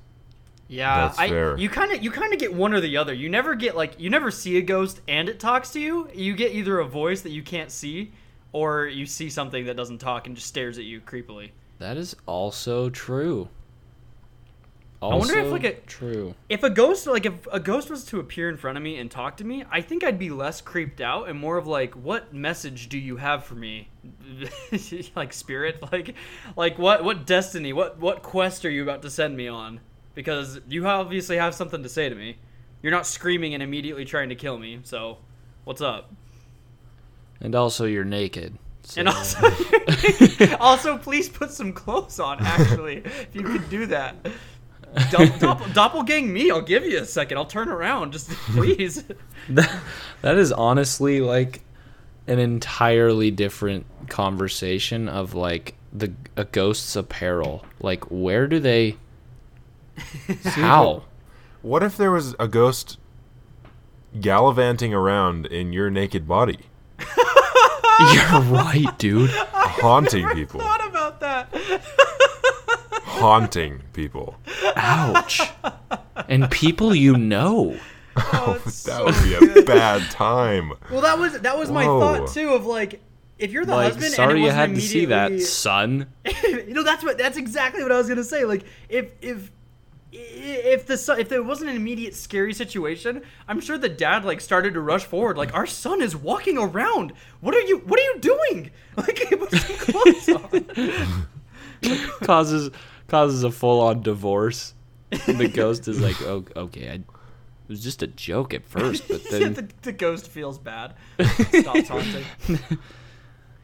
[SPEAKER 4] Yeah,
[SPEAKER 3] That's
[SPEAKER 4] I,
[SPEAKER 3] fair.
[SPEAKER 4] you kind of you kind of get one or the other. You never get like you never see a ghost and it talks to you. You get either a voice that you can't see, or you see something that doesn't talk and just stares at you creepily.
[SPEAKER 2] That is also true.
[SPEAKER 4] I wonder if, like, a-
[SPEAKER 2] true.
[SPEAKER 4] If a ghost like if a ghost was to appear in front of me and talk to me, I think I'd be less creeped out and more of like, what message do you have for me? like spirit, like like what what destiny, what what quest are you about to send me on? Because you obviously have something to say to me. You're not screaming and immediately trying to kill me. So, what's up?
[SPEAKER 2] And also, you're naked.
[SPEAKER 4] And also, also please put some clothes on. Actually, if you could do that. Dopp- dopp- doppelgang me. I'll give you a second. I'll turn around. Just please.
[SPEAKER 2] That, that is honestly like an entirely different conversation of like the a ghost's apparel. Like where do they how?
[SPEAKER 3] What if there was a ghost gallivanting around in your naked body,
[SPEAKER 2] You're right, dude.
[SPEAKER 3] haunting people,
[SPEAKER 4] Thought about that.
[SPEAKER 3] haunting people?
[SPEAKER 2] Ouch. And people you know.
[SPEAKER 4] Oh,
[SPEAKER 3] That
[SPEAKER 4] so
[SPEAKER 3] would be a bad time.
[SPEAKER 4] Well, that was that was my thought too. Of like, if you're the
[SPEAKER 2] Like
[SPEAKER 4] husband, and it
[SPEAKER 2] sorry you
[SPEAKER 4] wasn't
[SPEAKER 2] had to see that, son.
[SPEAKER 4] you know that's what that's exactly what I was gonna say. Like if if if the son, if there wasn't an immediate scary situation, I'm sure the dad like started to rush forward. Like our son is walking around. What are you What are you doing? Like he put some clothes on.
[SPEAKER 2] causes causes a full on divorce. And the ghost is like, oh, okay, I, it was just a joke at first, but
[SPEAKER 4] Yeah,
[SPEAKER 2] then
[SPEAKER 4] the, the ghost feels bad. Stops haunting.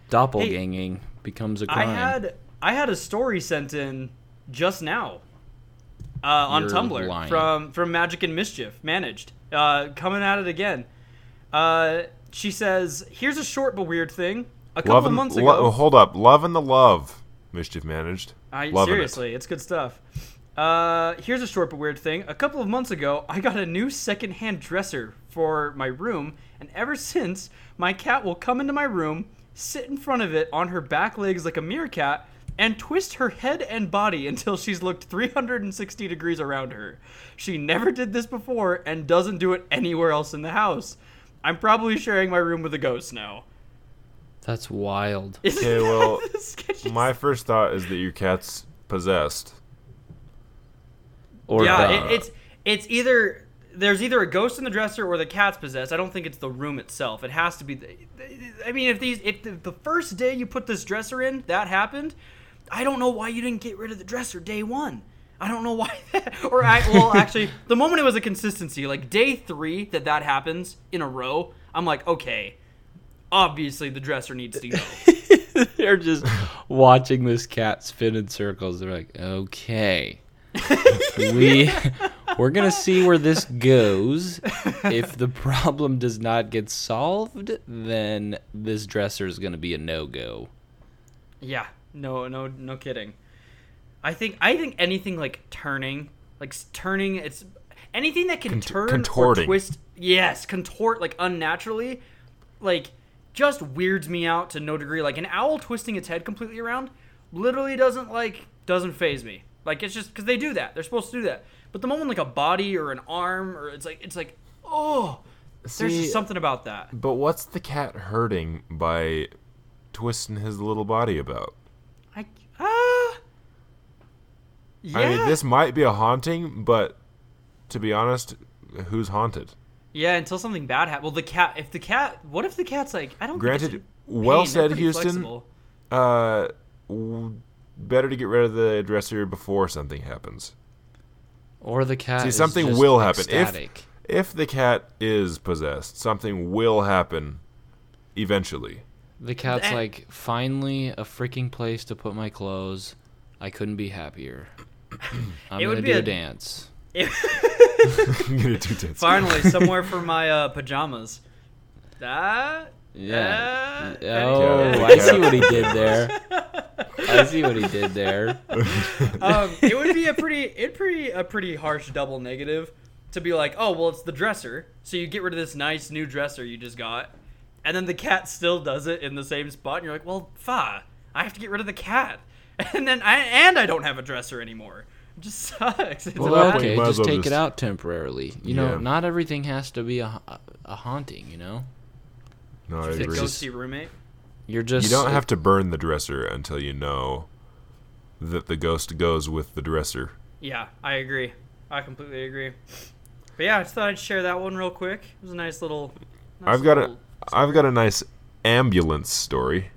[SPEAKER 2] doppelganging becomes a crime.
[SPEAKER 4] I had I had a story sent in just now uh, on
[SPEAKER 2] You're
[SPEAKER 4] Tumblr
[SPEAKER 2] lying.
[SPEAKER 4] from from Magic and Mischief managed. Uh, coming at it again. Uh, she says, "Here's a short but weird thing. A couple
[SPEAKER 3] Love
[SPEAKER 4] of
[SPEAKER 3] and,
[SPEAKER 4] months
[SPEAKER 3] lo-
[SPEAKER 4] ago,
[SPEAKER 3] hold up, love and the love. Mischief managed.
[SPEAKER 4] I,
[SPEAKER 3] Loving
[SPEAKER 4] seriously, it's good stuff. Uh, here's a short but weird thing. A couple of months ago, I got a new secondhand dresser for my room, and ever since, my cat will come into my room, sit in front of it on her back legs like a meerkat, and twist her head and body until she's looked 360 degrees around her. She never did this before and doesn't do it anywhere else in the house. I'm probably sharing my room with a ghost now.
[SPEAKER 2] That's wild.
[SPEAKER 3] Okay, well, My first thought is that your cat's possessed.
[SPEAKER 2] Or
[SPEAKER 4] yeah, it, it's it's either there's either a ghost in the dresser or the cat's possessed. I don't think it's the room itself. It has to be. The, I mean, if these if the, the first day you put this dresser in that happened, I don't know why you didn't get rid of the dresser day one. I don't know why. That, or I well, actually, the moment it was a consistency, like day three that that happens in a row, I'm like, okay, obviously the dresser needs to go.
[SPEAKER 2] they're just watching this cat spin in circles. They're like, okay, we we're gonna see where this goes. If the problem does not get solved, then this dresser is gonna be a no go.
[SPEAKER 4] Yeah, no, no, no kidding. I think I think anything like turning, like turning, it's anything that can
[SPEAKER 3] Cont-
[SPEAKER 4] turn
[SPEAKER 3] contorting.
[SPEAKER 4] or twist. Yes, contort like unnaturally, like just weirds me out to no degree. Like an owl twisting its head completely around, literally doesn't like doesn't faze me. Like it's just because they do that. They're supposed to do that. But the moment like a body or an arm or it's like it's like oh, there's just something about that.
[SPEAKER 3] But what's the cat hurting by twisting his little body about?
[SPEAKER 4] I ah. yeah.
[SPEAKER 3] I mean, this might be a haunting, but to be honest, who's haunted?
[SPEAKER 4] Yeah, until something bad happens. Well, the cat. If the cat. What if the cat's like? I don't.
[SPEAKER 3] Granted,
[SPEAKER 4] think it's
[SPEAKER 3] well
[SPEAKER 4] pain.
[SPEAKER 3] Said, Houston.
[SPEAKER 4] flexible.
[SPEAKER 3] Uh, w- better to get rid of the dresser before something happens.
[SPEAKER 2] Or the cat.
[SPEAKER 3] See,
[SPEAKER 2] is
[SPEAKER 3] something
[SPEAKER 2] just
[SPEAKER 3] will happen. If- If the cat is possessed, something will happen eventually.
[SPEAKER 2] The cat's
[SPEAKER 4] Eh.
[SPEAKER 2] like, finally a freaking place to put my clothes. I couldn't be happier. I'm
[SPEAKER 4] It would
[SPEAKER 2] gonna
[SPEAKER 4] be
[SPEAKER 2] do a
[SPEAKER 4] a-
[SPEAKER 2] dance.
[SPEAKER 3] I'm gonna do tits.
[SPEAKER 4] Finally, somewhere for my uh, pajamas. That.
[SPEAKER 2] Yeah.
[SPEAKER 4] Uh,
[SPEAKER 2] oh,
[SPEAKER 3] Yeah.
[SPEAKER 2] I see what he did there. I see what he did there.
[SPEAKER 4] um, it would be a pretty, it pretty, a pretty harsh double negative to be like, oh well, it's the dresser, so you get rid of this nice new dresser you just got, and then the cat still does it in the same spot, and you're like, well, fa, I have to get rid of the cat, and then I and I don't have a dresser anymore. It just sucks. It's
[SPEAKER 3] Well,
[SPEAKER 4] a
[SPEAKER 3] that
[SPEAKER 4] bad-
[SPEAKER 3] point, you
[SPEAKER 2] okay, just
[SPEAKER 3] well
[SPEAKER 2] take
[SPEAKER 3] just-
[SPEAKER 2] it out temporarily. You know,
[SPEAKER 3] Yeah.
[SPEAKER 2] not everything has to be a, a, a haunting. You know,
[SPEAKER 3] No, I
[SPEAKER 4] the
[SPEAKER 3] agree.
[SPEAKER 4] ghosty roommate.
[SPEAKER 2] you're just
[SPEAKER 3] You don't have to burn the dresser until you know that the ghost goes with the dresser.
[SPEAKER 4] Yeah, I agree. I completely agree. But yeah, I just thought I'd share that one real quick. It was a nice little. nice
[SPEAKER 3] I've got a
[SPEAKER 4] little
[SPEAKER 3] I've got a nice ambulance story.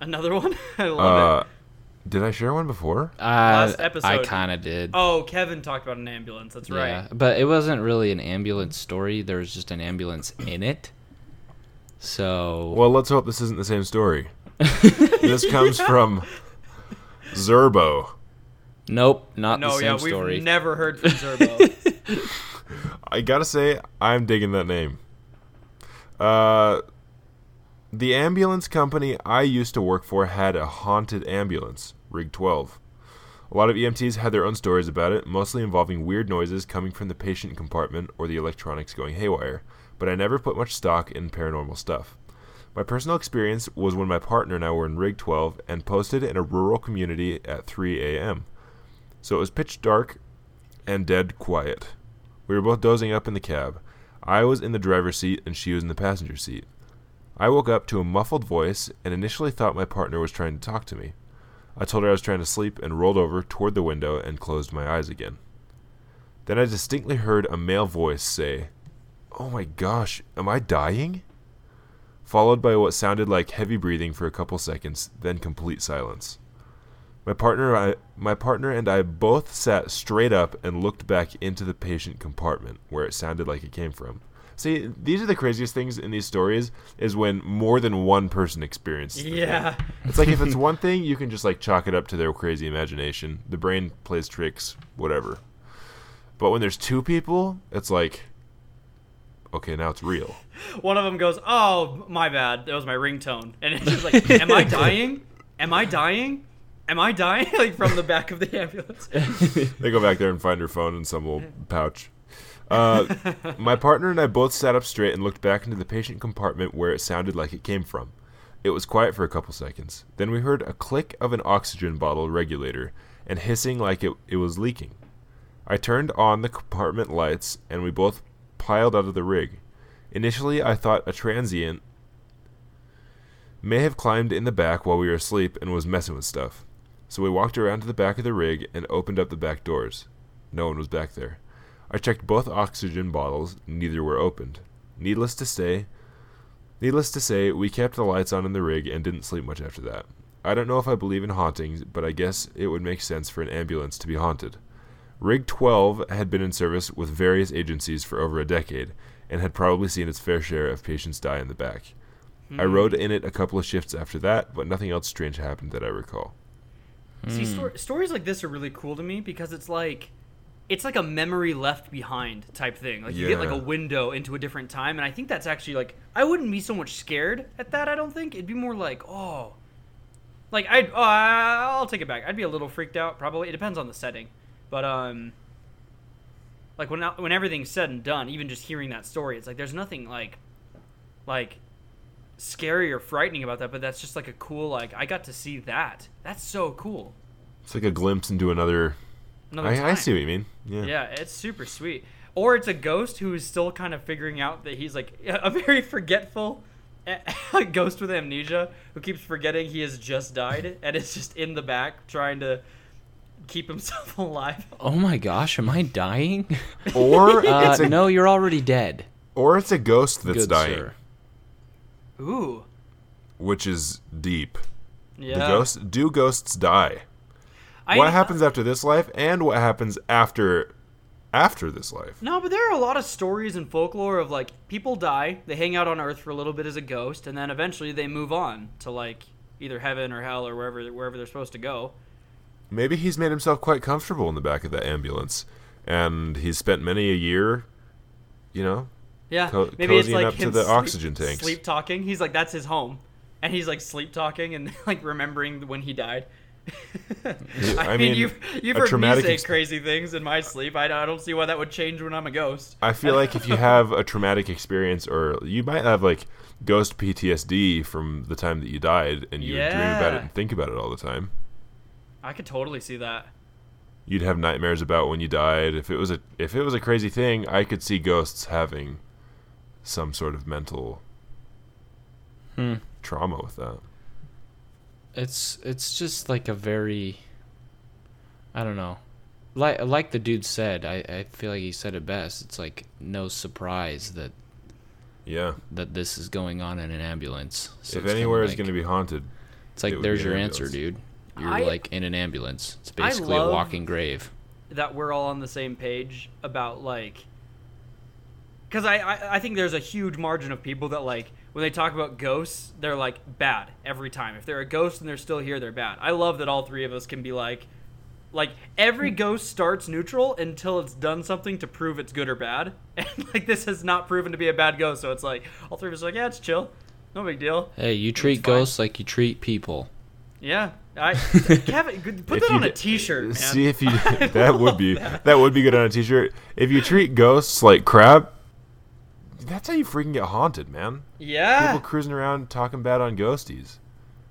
[SPEAKER 4] another one. I love
[SPEAKER 3] Uh,
[SPEAKER 4] it.
[SPEAKER 3] did I share one before?
[SPEAKER 2] Uh,
[SPEAKER 4] Last
[SPEAKER 2] I kind of did.
[SPEAKER 4] Oh, Kevin talked about an ambulance. That's right.
[SPEAKER 2] Yeah,
[SPEAKER 4] right.
[SPEAKER 2] but it wasn't really an ambulance story. There was just an ambulance in it. So
[SPEAKER 3] Well, let's hope this isn't the same story. this comes from Zerbo.
[SPEAKER 2] Nope, not
[SPEAKER 4] no,
[SPEAKER 2] the same
[SPEAKER 4] yeah, we've
[SPEAKER 2] story.
[SPEAKER 4] never heard from Zerbo.
[SPEAKER 3] I gotta say, I'm digging that name. Uh, the ambulance company I used to work for had a haunted ambulance, Rig 12. A lot of EMTs had their own stories about it, mostly involving weird noises coming from the patient compartment or the electronics going haywire, but I never put much stock in paranormal stuff. My personal experience was when my partner and I were in Rig 12 and posted in a rural community at 3 a.m. So it was pitch dark and dead quiet. We were both dozing up in the cab. I was in the driver's seat and she was in the passenger seat. I woke up to a muffled voice and initially thought my partner was trying to talk to me. I told her I was trying to sleep and rolled over toward the window and closed my eyes again. Then I distinctly heard a male voice say, Oh my gosh, am I dying? Followed by what sounded like heavy breathing for a couple seconds, then complete silence. My partner, I, my partner and I both sat straight up and looked back into the patient compartment where it sounded like it came from. See, these are the craziest things in these stories is when more than one person experiences. the thing.
[SPEAKER 4] yeah.
[SPEAKER 3] It's like if it's one thing, you can just like chalk it up to their crazy imagination. The brain plays tricks, whatever. But when there's two people, it's like, okay, now it's real.
[SPEAKER 4] One of them goes, "Oh, my bad. That was my ringtone." And it's just like, "Am I dying? Am I dying? Am I dying?" like from the back of the ambulance.
[SPEAKER 3] they go back there and find her phone in some little pouch. Uh, my partner and I both sat up straight and looked back into the patient compartment where it sounded like it came from. It was quiet for a couple seconds. Then we heard a click of an oxygen bottle regulator and hissing like it, it was leaking. I turned on the compartment lights and we both piled out of the rig. Initially, I thought a transient may have climbed in the back while we were asleep and was messing with stuff. So we walked around to the back of the rig and opened up the back doors. No one was back there. I checked both oxygen bottles, neither were opened. Needless to say, needless to say, we kept the lights on in the rig and didn't sleep much after that. I don't know if I believe in hauntings, but I guess it would make sense for an ambulance to be haunted. Rig 12 had been in service with various agencies for over a decade and had probably seen its fair share of patients die in the back. I hmm. rode in it a couple of shifts after that, but nothing else strange happened that I recall.
[SPEAKER 4] See, hmm. stor- stories like this are really cool to me because it's like, it's like a memory left behind type thing. Like you get like a window into a different time, and I think that's actually like I wouldn't be so much scared at that. I don't think it'd be more like, oh, like oh, I- I'll take it back. I'd be a little freaked out probably. It depends on the setting, but um, like when when everything's said and done, even just hearing that story, it's like there's nothing like, like scary or frightening about that, but that's just like a cool like I got to see that. That's so cool.
[SPEAKER 3] It's like a glimpse into another.
[SPEAKER 4] Another
[SPEAKER 3] I, I see what you mean. Yeah.
[SPEAKER 4] Yeah, it's super sweet. Or it's a ghost who is still kind of figuring out that he's like a very forgetful ghost with amnesia who keeps forgetting he has just died and is just in the back trying to keep himself alive.
[SPEAKER 2] oh my gosh, am I dying?
[SPEAKER 3] Or
[SPEAKER 2] Uh,
[SPEAKER 3] it's a
[SPEAKER 2] no, you're already dead.
[SPEAKER 3] or it's a ghost that's
[SPEAKER 2] Good
[SPEAKER 3] dying,
[SPEAKER 2] sir.
[SPEAKER 4] Ooh.
[SPEAKER 3] which is deep.
[SPEAKER 4] Yeah.
[SPEAKER 3] The ghosts do ghosts die?
[SPEAKER 4] I,
[SPEAKER 3] what happens after this life, and what happens after after this life?
[SPEAKER 4] No, but there are a lot of stories and folklore of like people die, they hang out on Earth for a little bit as a ghost, and then eventually they move on to like either heaven or hell or wherever wherever they're supposed to go.
[SPEAKER 3] Maybe he's made himself quite comfortable in the back of that ambulance, and he's spent many a year, you know,
[SPEAKER 4] Yeah,
[SPEAKER 3] Co-
[SPEAKER 4] maybe it's like
[SPEAKER 3] up to the
[SPEAKER 4] sleep,
[SPEAKER 3] oxygen tanks.
[SPEAKER 4] Sleep talking. He's like that's his home, and he's like sleep talking and like remembering when he died. I,
[SPEAKER 3] I
[SPEAKER 4] mean,
[SPEAKER 3] mean,
[SPEAKER 4] you've you've heard me say
[SPEAKER 3] ex-
[SPEAKER 4] crazy things in my sleep. I, don't- I don't see why that would change when I'm a ghost.
[SPEAKER 3] I feel like if you have a traumatic experience, or you might have like ghost PTSD from the time that you died, and you dream about it and think about it all the time.
[SPEAKER 4] I could totally see that.
[SPEAKER 3] You'd have nightmares about when you died. If it was a if it was a crazy thing, I could see ghosts having some sort of mental
[SPEAKER 2] Hmm.
[SPEAKER 3] trauma with that.
[SPEAKER 2] It's it's just like a very I don't know. Like like the dude said, I, I feel like he said it best. It's like no surprise that
[SPEAKER 3] Yeah.
[SPEAKER 2] that this is going on in an ambulance. So
[SPEAKER 3] if
[SPEAKER 2] it's kinda
[SPEAKER 3] anywhere is
[SPEAKER 2] like-
[SPEAKER 3] going to be haunted,
[SPEAKER 2] It's like
[SPEAKER 3] it would be
[SPEAKER 2] there's
[SPEAKER 3] an
[SPEAKER 2] your answer, dude. You're
[SPEAKER 4] I-
[SPEAKER 2] like in an ambulance. It's
[SPEAKER 4] I
[SPEAKER 2] basically
[SPEAKER 4] love-
[SPEAKER 2] a walking grave.
[SPEAKER 4] that we're all on the same page about like because I, I i think there's a huge margin of people that like when they talk about ghosts they're like bad every time if they're a ghost and they're still here they're bad i love that all three of us can be like Like every ghost starts neutral until it's done something to prove it's good or bad. And like this has not proven to be a bad ghost, so it's like all three of us are like, yeah, it's chill. No big deal.
[SPEAKER 2] Hey, you treat
[SPEAKER 4] fine.
[SPEAKER 2] ghosts like you treat people.
[SPEAKER 4] Yeah. I Kevin, put that on a T-shirt. man.
[SPEAKER 3] See if you that would be that would be good on a t-shirt. If you treat ghosts like crap, that's how you freaking get haunted, man.
[SPEAKER 4] yeah.
[SPEAKER 3] People cruising around talking bad on ghosties.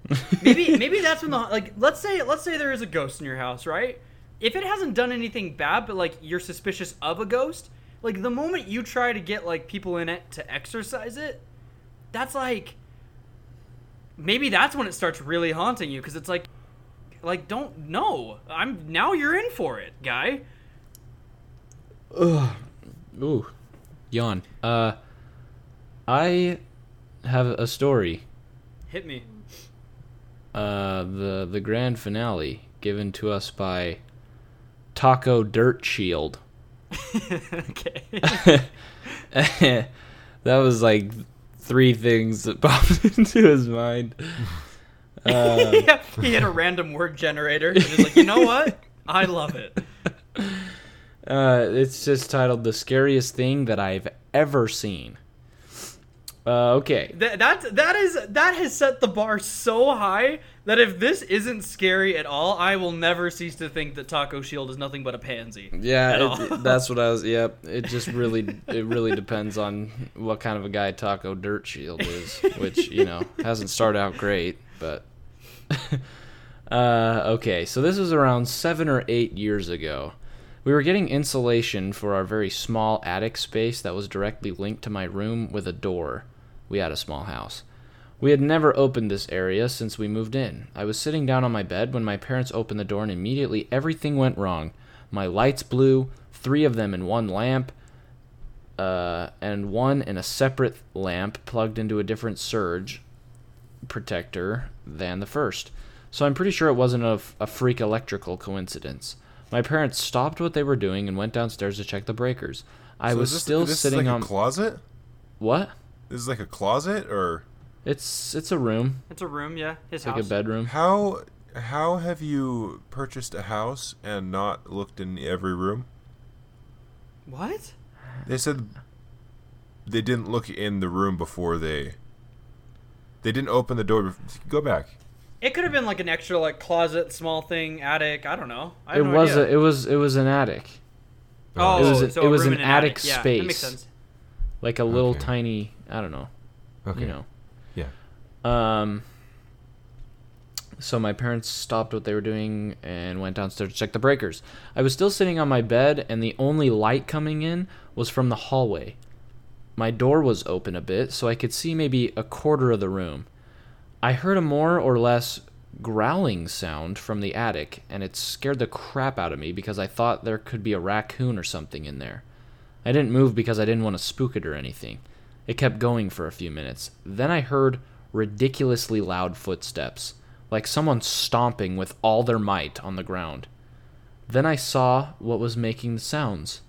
[SPEAKER 4] maybe maybe that's when the like let's say let's say there is a ghost in your house, right? If it hasn't done anything bad, but like you're suspicious of a ghost, like the moment you try to get like people in it to exorcise it, that's like maybe that's when it starts really haunting you because it's like like don't no i'm now you're in for it guy Ugh.
[SPEAKER 2] Ooh, yawn. Uh, I have a story.
[SPEAKER 4] hit me
[SPEAKER 2] Uh, the the grand finale given to us by Taco Dirt Shield.
[SPEAKER 4] okay
[SPEAKER 2] that was like three things that popped into his mind. Uh,
[SPEAKER 4] yeah, he hit a random word generator and is like you know what i love it
[SPEAKER 2] uh, it's just titled "The Scariest Thing That I've Ever Seen." Uh, okay,
[SPEAKER 4] That that that is that has set the bar so high that if this isn't scary at all, I will never cease to think that Taco Shield is nothing but a pansy.
[SPEAKER 2] Yeah, it, that's what I was. Yep, it just really, it really depends on what kind of a guy Taco Dirt Shield is, which you know hasn't started out great, but. uh, okay, so this was around seven or eight years ago. We were getting insulation for our very small attic space that was directly linked to my room with a door. We had a small house. We had never opened this area since we moved in. I was sitting down on my bed when my parents opened the door and immediately everything went wrong. My lights blew, three of them in one lamp, uh, and one in a separate lamp plugged into a different surge protector than the first. So I'm pretty sure it wasn't a, a freak electrical coincidence. My parents stopped what they were doing and went downstairs to check the breakers. I
[SPEAKER 3] So
[SPEAKER 2] was
[SPEAKER 3] this-
[SPEAKER 2] still sitting
[SPEAKER 3] like
[SPEAKER 2] on
[SPEAKER 3] closet.
[SPEAKER 2] what?
[SPEAKER 3] This is like a closet, or
[SPEAKER 2] It's it's a room,
[SPEAKER 4] It's a room, yeah, his
[SPEAKER 2] it's like
[SPEAKER 4] house.
[SPEAKER 2] a bedroom.
[SPEAKER 3] how how have you purchased a house and not looked in every room?
[SPEAKER 4] What?
[SPEAKER 3] They said they didn't look in the room before they. They didn't open the door. bef- Go back.
[SPEAKER 4] It could have been like an extra like closet, small thing, attic. I don't know. I have
[SPEAKER 2] It
[SPEAKER 4] no
[SPEAKER 2] was
[SPEAKER 4] idea.
[SPEAKER 2] a, it was it was an attic,
[SPEAKER 4] oh,
[SPEAKER 2] it was a-
[SPEAKER 4] so
[SPEAKER 2] it
[SPEAKER 4] a
[SPEAKER 2] was
[SPEAKER 4] room
[SPEAKER 2] an
[SPEAKER 4] in
[SPEAKER 2] attic
[SPEAKER 4] Yeah, that makes
[SPEAKER 2] space.
[SPEAKER 4] sense.
[SPEAKER 2] like a little
[SPEAKER 3] Okay.
[SPEAKER 2] tiny. I don't know.
[SPEAKER 3] Okay.
[SPEAKER 2] You know.
[SPEAKER 3] Yeah.
[SPEAKER 2] Um. So my parents stopped what they were doing and went downstairs to check the breakers. I was still sitting on my bed, and the only light coming in was from the hallway. My door was open a bit, so I could see maybe a quarter of the room. I heard a more or less growling sound from the attic, and it scared the crap out of me because I thought there could be a raccoon or something in there. I didn't move because I didn't want to spook it or anything. It kept going for a few minutes. Then I heard ridiculously loud footsteps, like someone stomping with all their might on the ground. Then I saw what was making the sounds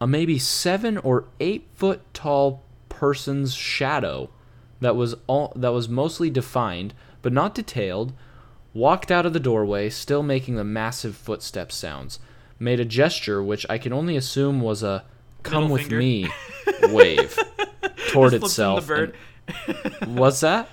[SPEAKER 2] a maybe seven or eight foot tall person's shadow that was all that was mostly defined but not detailed walked out of the doorway still making the massive footstep sounds made a gesture which i can only assume was a come
[SPEAKER 4] Middle
[SPEAKER 2] with
[SPEAKER 4] finger.
[SPEAKER 2] me wave toward
[SPEAKER 4] Just flipped him
[SPEAKER 2] itself
[SPEAKER 4] The bird.
[SPEAKER 2] what's that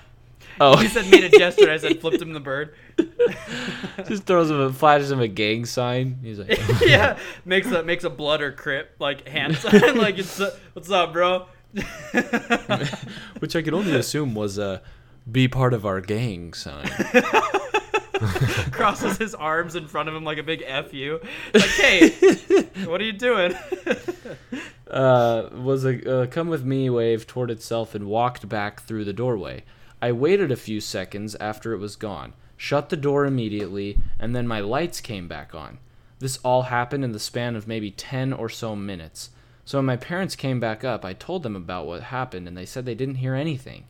[SPEAKER 2] oh
[SPEAKER 4] you said made a gesture. I said flipped him the bird.
[SPEAKER 2] just throws him a flashes him a gang sign he's like
[SPEAKER 4] yeah, makes a makes a blood or crip like hand sign. like it's uh, what's up, bro?
[SPEAKER 2] which i could only assume was a be part of our gang sign
[SPEAKER 4] Crosses his arms in front of him like a big fu. Like, hey, what are you doing?
[SPEAKER 2] Uh, was a uh, come with me wave toward itself and walked back through the doorway. I waited a few seconds after it was gone, shut the door immediately, and then my lights came back on. This all happened in the span of maybe 10 or so minutes. So when my parents came back up, I told them about what happened, and they said they didn't hear anything.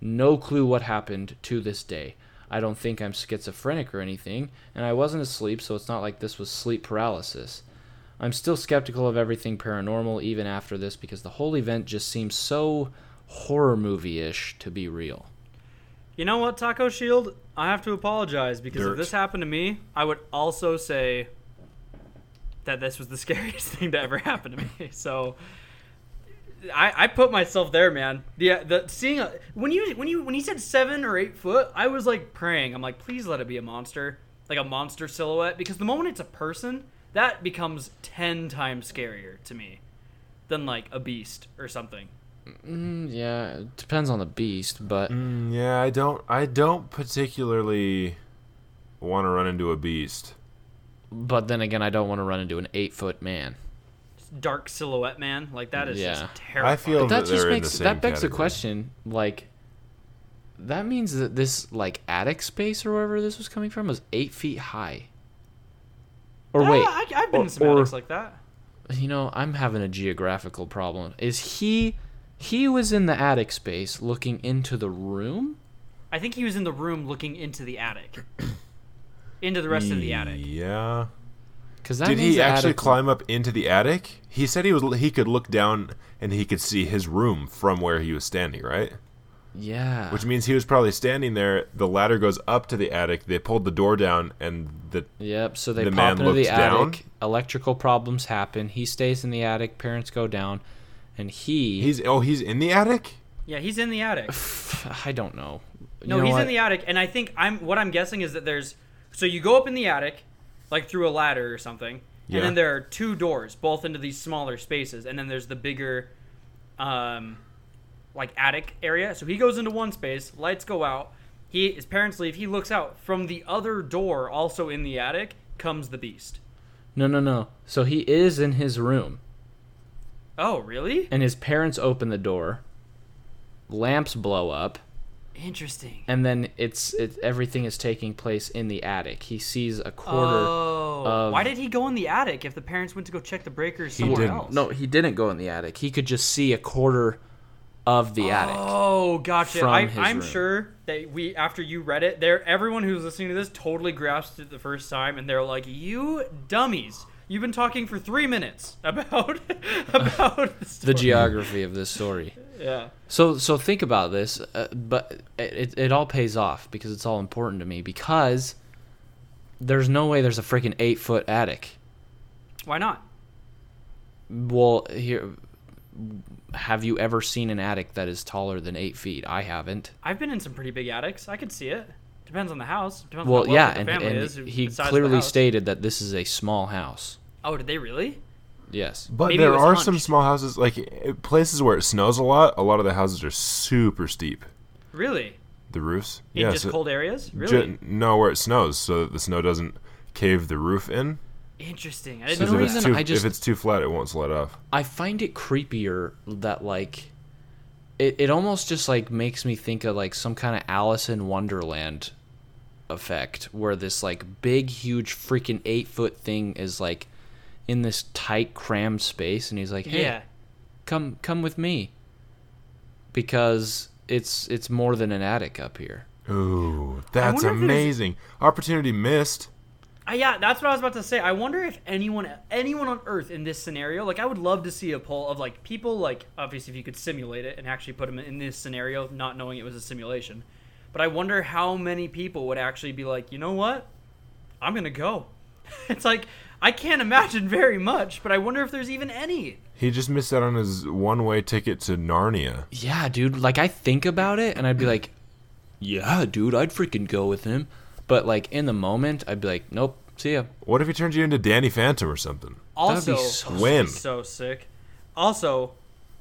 [SPEAKER 2] No clue what happened to this day. I don't think I'm schizophrenic or anything, and I wasn't asleep, so it's not like this was sleep paralysis. I'm still skeptical of everything paranormal even after this because the whole event just seems so horror movie ish to be real.
[SPEAKER 4] You know what, Taco Shield? I have to apologize because
[SPEAKER 3] Dirt.
[SPEAKER 4] if this happened to me, I would also say that this was the scariest thing to ever happen to me. So I, I put myself there, man. The the seeing a, when you when you when he said seven or eight foot, I was like praying. I'm like, please let it be a monster, like a monster silhouette, because the moment it's a person, that becomes ten times scarier to me than like a beast or something.
[SPEAKER 2] Mm, yeah, it depends on the beast, but
[SPEAKER 3] Mm, yeah, I don't. I don't particularly want to run into a beast.
[SPEAKER 2] but then again, I don't want to run into an eight foot man.
[SPEAKER 4] Dark silhouette, man, like that is
[SPEAKER 2] Yeah.
[SPEAKER 4] just terrifying.
[SPEAKER 3] I feel
[SPEAKER 2] But that
[SPEAKER 3] that
[SPEAKER 2] just makes that begs the
[SPEAKER 3] category.
[SPEAKER 2] question, like. That means that this like attic space or wherever this was coming from was eight feet high. Or wait,
[SPEAKER 4] I, I've been
[SPEAKER 2] or-
[SPEAKER 4] in some
[SPEAKER 2] or-
[SPEAKER 4] like that.
[SPEAKER 2] you know, I'm having a geographical problem. Is he he was in the attic space looking into the room?
[SPEAKER 4] I think he was in the room looking into the attic, into the rest of the attic.
[SPEAKER 3] Yeah.
[SPEAKER 2] Cuz that
[SPEAKER 3] Did he actually
[SPEAKER 2] attic-
[SPEAKER 3] climb up into the attic? He said he was. He could look down and he could see his room from where he was standing. Right.
[SPEAKER 2] Yeah.
[SPEAKER 3] Which means he was probably standing there. The ladder goes up to the attic. They pulled the door down, and the
[SPEAKER 2] Yep, so they
[SPEAKER 3] The
[SPEAKER 2] pop
[SPEAKER 3] man
[SPEAKER 2] into the
[SPEAKER 3] looks down?
[SPEAKER 2] attic. Electrical problems happen. He stays in the attic. Parents go down, and he.
[SPEAKER 3] he's oh he's in the attic.
[SPEAKER 4] Yeah, he's in the attic.
[SPEAKER 2] I don't know. You
[SPEAKER 4] No,
[SPEAKER 2] know
[SPEAKER 4] he's
[SPEAKER 2] what?
[SPEAKER 4] in the attic, and I think I'm. What I'm guessing is that there's. So you go up in the attic, like through a ladder or something,
[SPEAKER 3] Yeah.
[SPEAKER 4] and then there are two doors, both into these smaller spaces, and then there's the bigger, um, like attic area. So he goes into one space, lights go out. He his parents leave. He looks out from the other door, also in the attic, comes the beast.
[SPEAKER 2] No, no, no. So he is in his room,
[SPEAKER 4] Oh, really?
[SPEAKER 2] and his parents open the door. Lamps blow up,
[SPEAKER 4] Interesting.
[SPEAKER 2] and then it's it, everything is taking place in the attic. He sees a quarter.
[SPEAKER 4] Oh,
[SPEAKER 2] of-
[SPEAKER 4] why did he go in the attic if the parents went to go check the breakers
[SPEAKER 3] He
[SPEAKER 4] somewhere
[SPEAKER 3] didn't.
[SPEAKER 4] else?
[SPEAKER 2] no, he didn't go in the attic. He could just see a quarter of the attic.
[SPEAKER 4] Oh, gotcha. I,
[SPEAKER 2] room.
[SPEAKER 4] sure that we, after you read it, there, everyone who's listening to this totally grasped it the first time, and they're like, "You dummies! You've been talking for three minutes about about the,
[SPEAKER 2] The geography of this story.
[SPEAKER 4] Yeah.
[SPEAKER 2] So so think about this, uh, but it, it all pays off because it's all important to me because there's no way there's a freaking eight foot attic.
[SPEAKER 4] Why not?
[SPEAKER 2] Well, here, have you ever seen an attic that is taller than eight feet? I haven't.
[SPEAKER 4] I've been in some pretty big attics. I could see it. Depends on the house. Depends
[SPEAKER 2] Well,
[SPEAKER 4] on how
[SPEAKER 2] yeah,
[SPEAKER 4] wealthy
[SPEAKER 2] and,
[SPEAKER 4] family
[SPEAKER 2] and
[SPEAKER 4] is.
[SPEAKER 2] he
[SPEAKER 4] the size of the
[SPEAKER 2] clearly stated that this is a small house.
[SPEAKER 4] Oh, did they really?
[SPEAKER 2] Yes.
[SPEAKER 3] But
[SPEAKER 4] Maybe
[SPEAKER 3] there
[SPEAKER 4] was
[SPEAKER 3] are some small houses, like eh, places where it snows a lot. A lot of the houses are super steep.
[SPEAKER 4] Really?
[SPEAKER 3] The roofs.
[SPEAKER 4] In
[SPEAKER 3] yeah.
[SPEAKER 4] just
[SPEAKER 3] so-
[SPEAKER 4] cold areas?
[SPEAKER 3] ju-
[SPEAKER 4] Really?
[SPEAKER 3] no, where it snows, so that the snow doesn't cave the roof in.
[SPEAKER 4] Interesting. I didn't
[SPEAKER 2] some
[SPEAKER 4] know
[SPEAKER 3] if, it's
[SPEAKER 2] reason,
[SPEAKER 3] too-
[SPEAKER 2] I just-
[SPEAKER 3] if it's too flat, it won't slide off.
[SPEAKER 2] I find it creepier that like it, it almost just like makes me think of like some kind of Alice in Wonderland effect where this like big huge freaking eight foot thing is like in this tight crammed space and he's like hey
[SPEAKER 4] Yeah.
[SPEAKER 2] come come with me because it's it's more than an attic up here
[SPEAKER 3] Ooh, that's
[SPEAKER 4] wonder if it is-
[SPEAKER 3] amazing. Opportunity missed.
[SPEAKER 4] Uh, yeah, that's what I was about to say. I wonder if anyone anyone on Earth in this scenario, like I would love to see a poll of like people like obviously if you could simulate it and actually put them in this scenario, not knowing it was a simulation. But I wonder how many people would actually be like, you know what, I'm gonna go. it's like I can't imagine very much, but I wonder if there's even any.
[SPEAKER 3] He just missed out on his one-way ticket to Narnia.
[SPEAKER 2] yeah dude like I think about it and I'd be like yeah dude I'd freaking go with him but like in the moment I'd be like nope see ya
[SPEAKER 3] What if he turns you into Danny Phantom or something?
[SPEAKER 4] Also,
[SPEAKER 2] be so
[SPEAKER 3] When?
[SPEAKER 4] so sick. Also,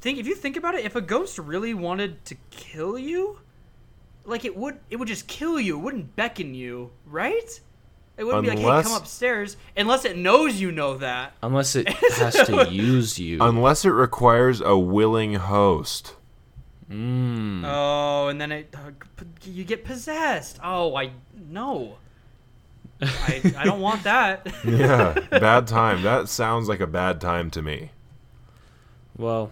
[SPEAKER 4] think if you think about it, if a ghost really wanted to kill you, like it would, it would just kill you. It wouldn't beckon you, right? It wouldn't be like, "Hey, come upstairs," unless it knows you know that.
[SPEAKER 2] unless it has to use you
[SPEAKER 3] Unless it requires a willing host.
[SPEAKER 2] Mm.
[SPEAKER 4] Oh, and then it, uh, you get possessed. Oh, I no. I, I don't want that.
[SPEAKER 3] Yeah, bad time. That sounds like a bad time to me.
[SPEAKER 2] well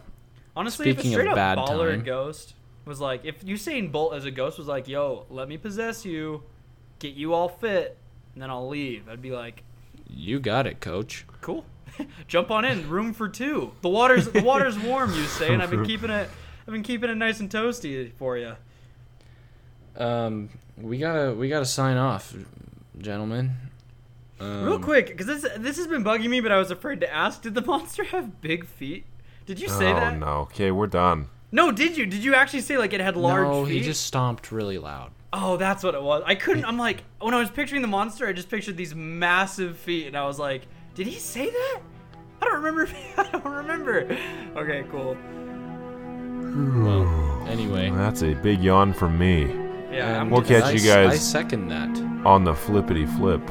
[SPEAKER 4] Honestly,
[SPEAKER 2] Speaking
[SPEAKER 4] if
[SPEAKER 2] of
[SPEAKER 4] a straight
[SPEAKER 2] bad
[SPEAKER 4] up baller
[SPEAKER 2] time.
[SPEAKER 4] ghost was like, if Usain Bolt as a ghost was like, "Yo, let me possess you, get you all fit, and then I'll leave," I'd be like,
[SPEAKER 2] You got it, coach.
[SPEAKER 4] "Cool, jump on in, room for two. The water's the water's warm, you say, and I've been keeping it, I've been keeping it nice and toasty for you."
[SPEAKER 2] Um, we gotta we gotta sign off, gentlemen.
[SPEAKER 4] Real
[SPEAKER 2] Um,
[SPEAKER 4] quick, because this this has been bugging me, but I was afraid to ask. Did the monster have big feet? Did you say
[SPEAKER 3] oh
[SPEAKER 4] that?
[SPEAKER 3] no. Okay, we're done.
[SPEAKER 4] No, did you? Did you actually say like it had large
[SPEAKER 2] no,
[SPEAKER 4] feet?
[SPEAKER 2] he just stomped really loud.
[SPEAKER 4] Oh, that's what it was. I couldn't. I'm like, when I was picturing the monster, I just pictured these massive feet, and I was like, did he say that? I don't remember. I don't remember. Okay, cool.
[SPEAKER 2] Well, anyway.
[SPEAKER 3] That's a big yawn from me
[SPEAKER 4] Yeah, I'm
[SPEAKER 3] We'll
[SPEAKER 4] just-
[SPEAKER 3] catch you guys.
[SPEAKER 2] I second that.
[SPEAKER 3] On the flippity flip.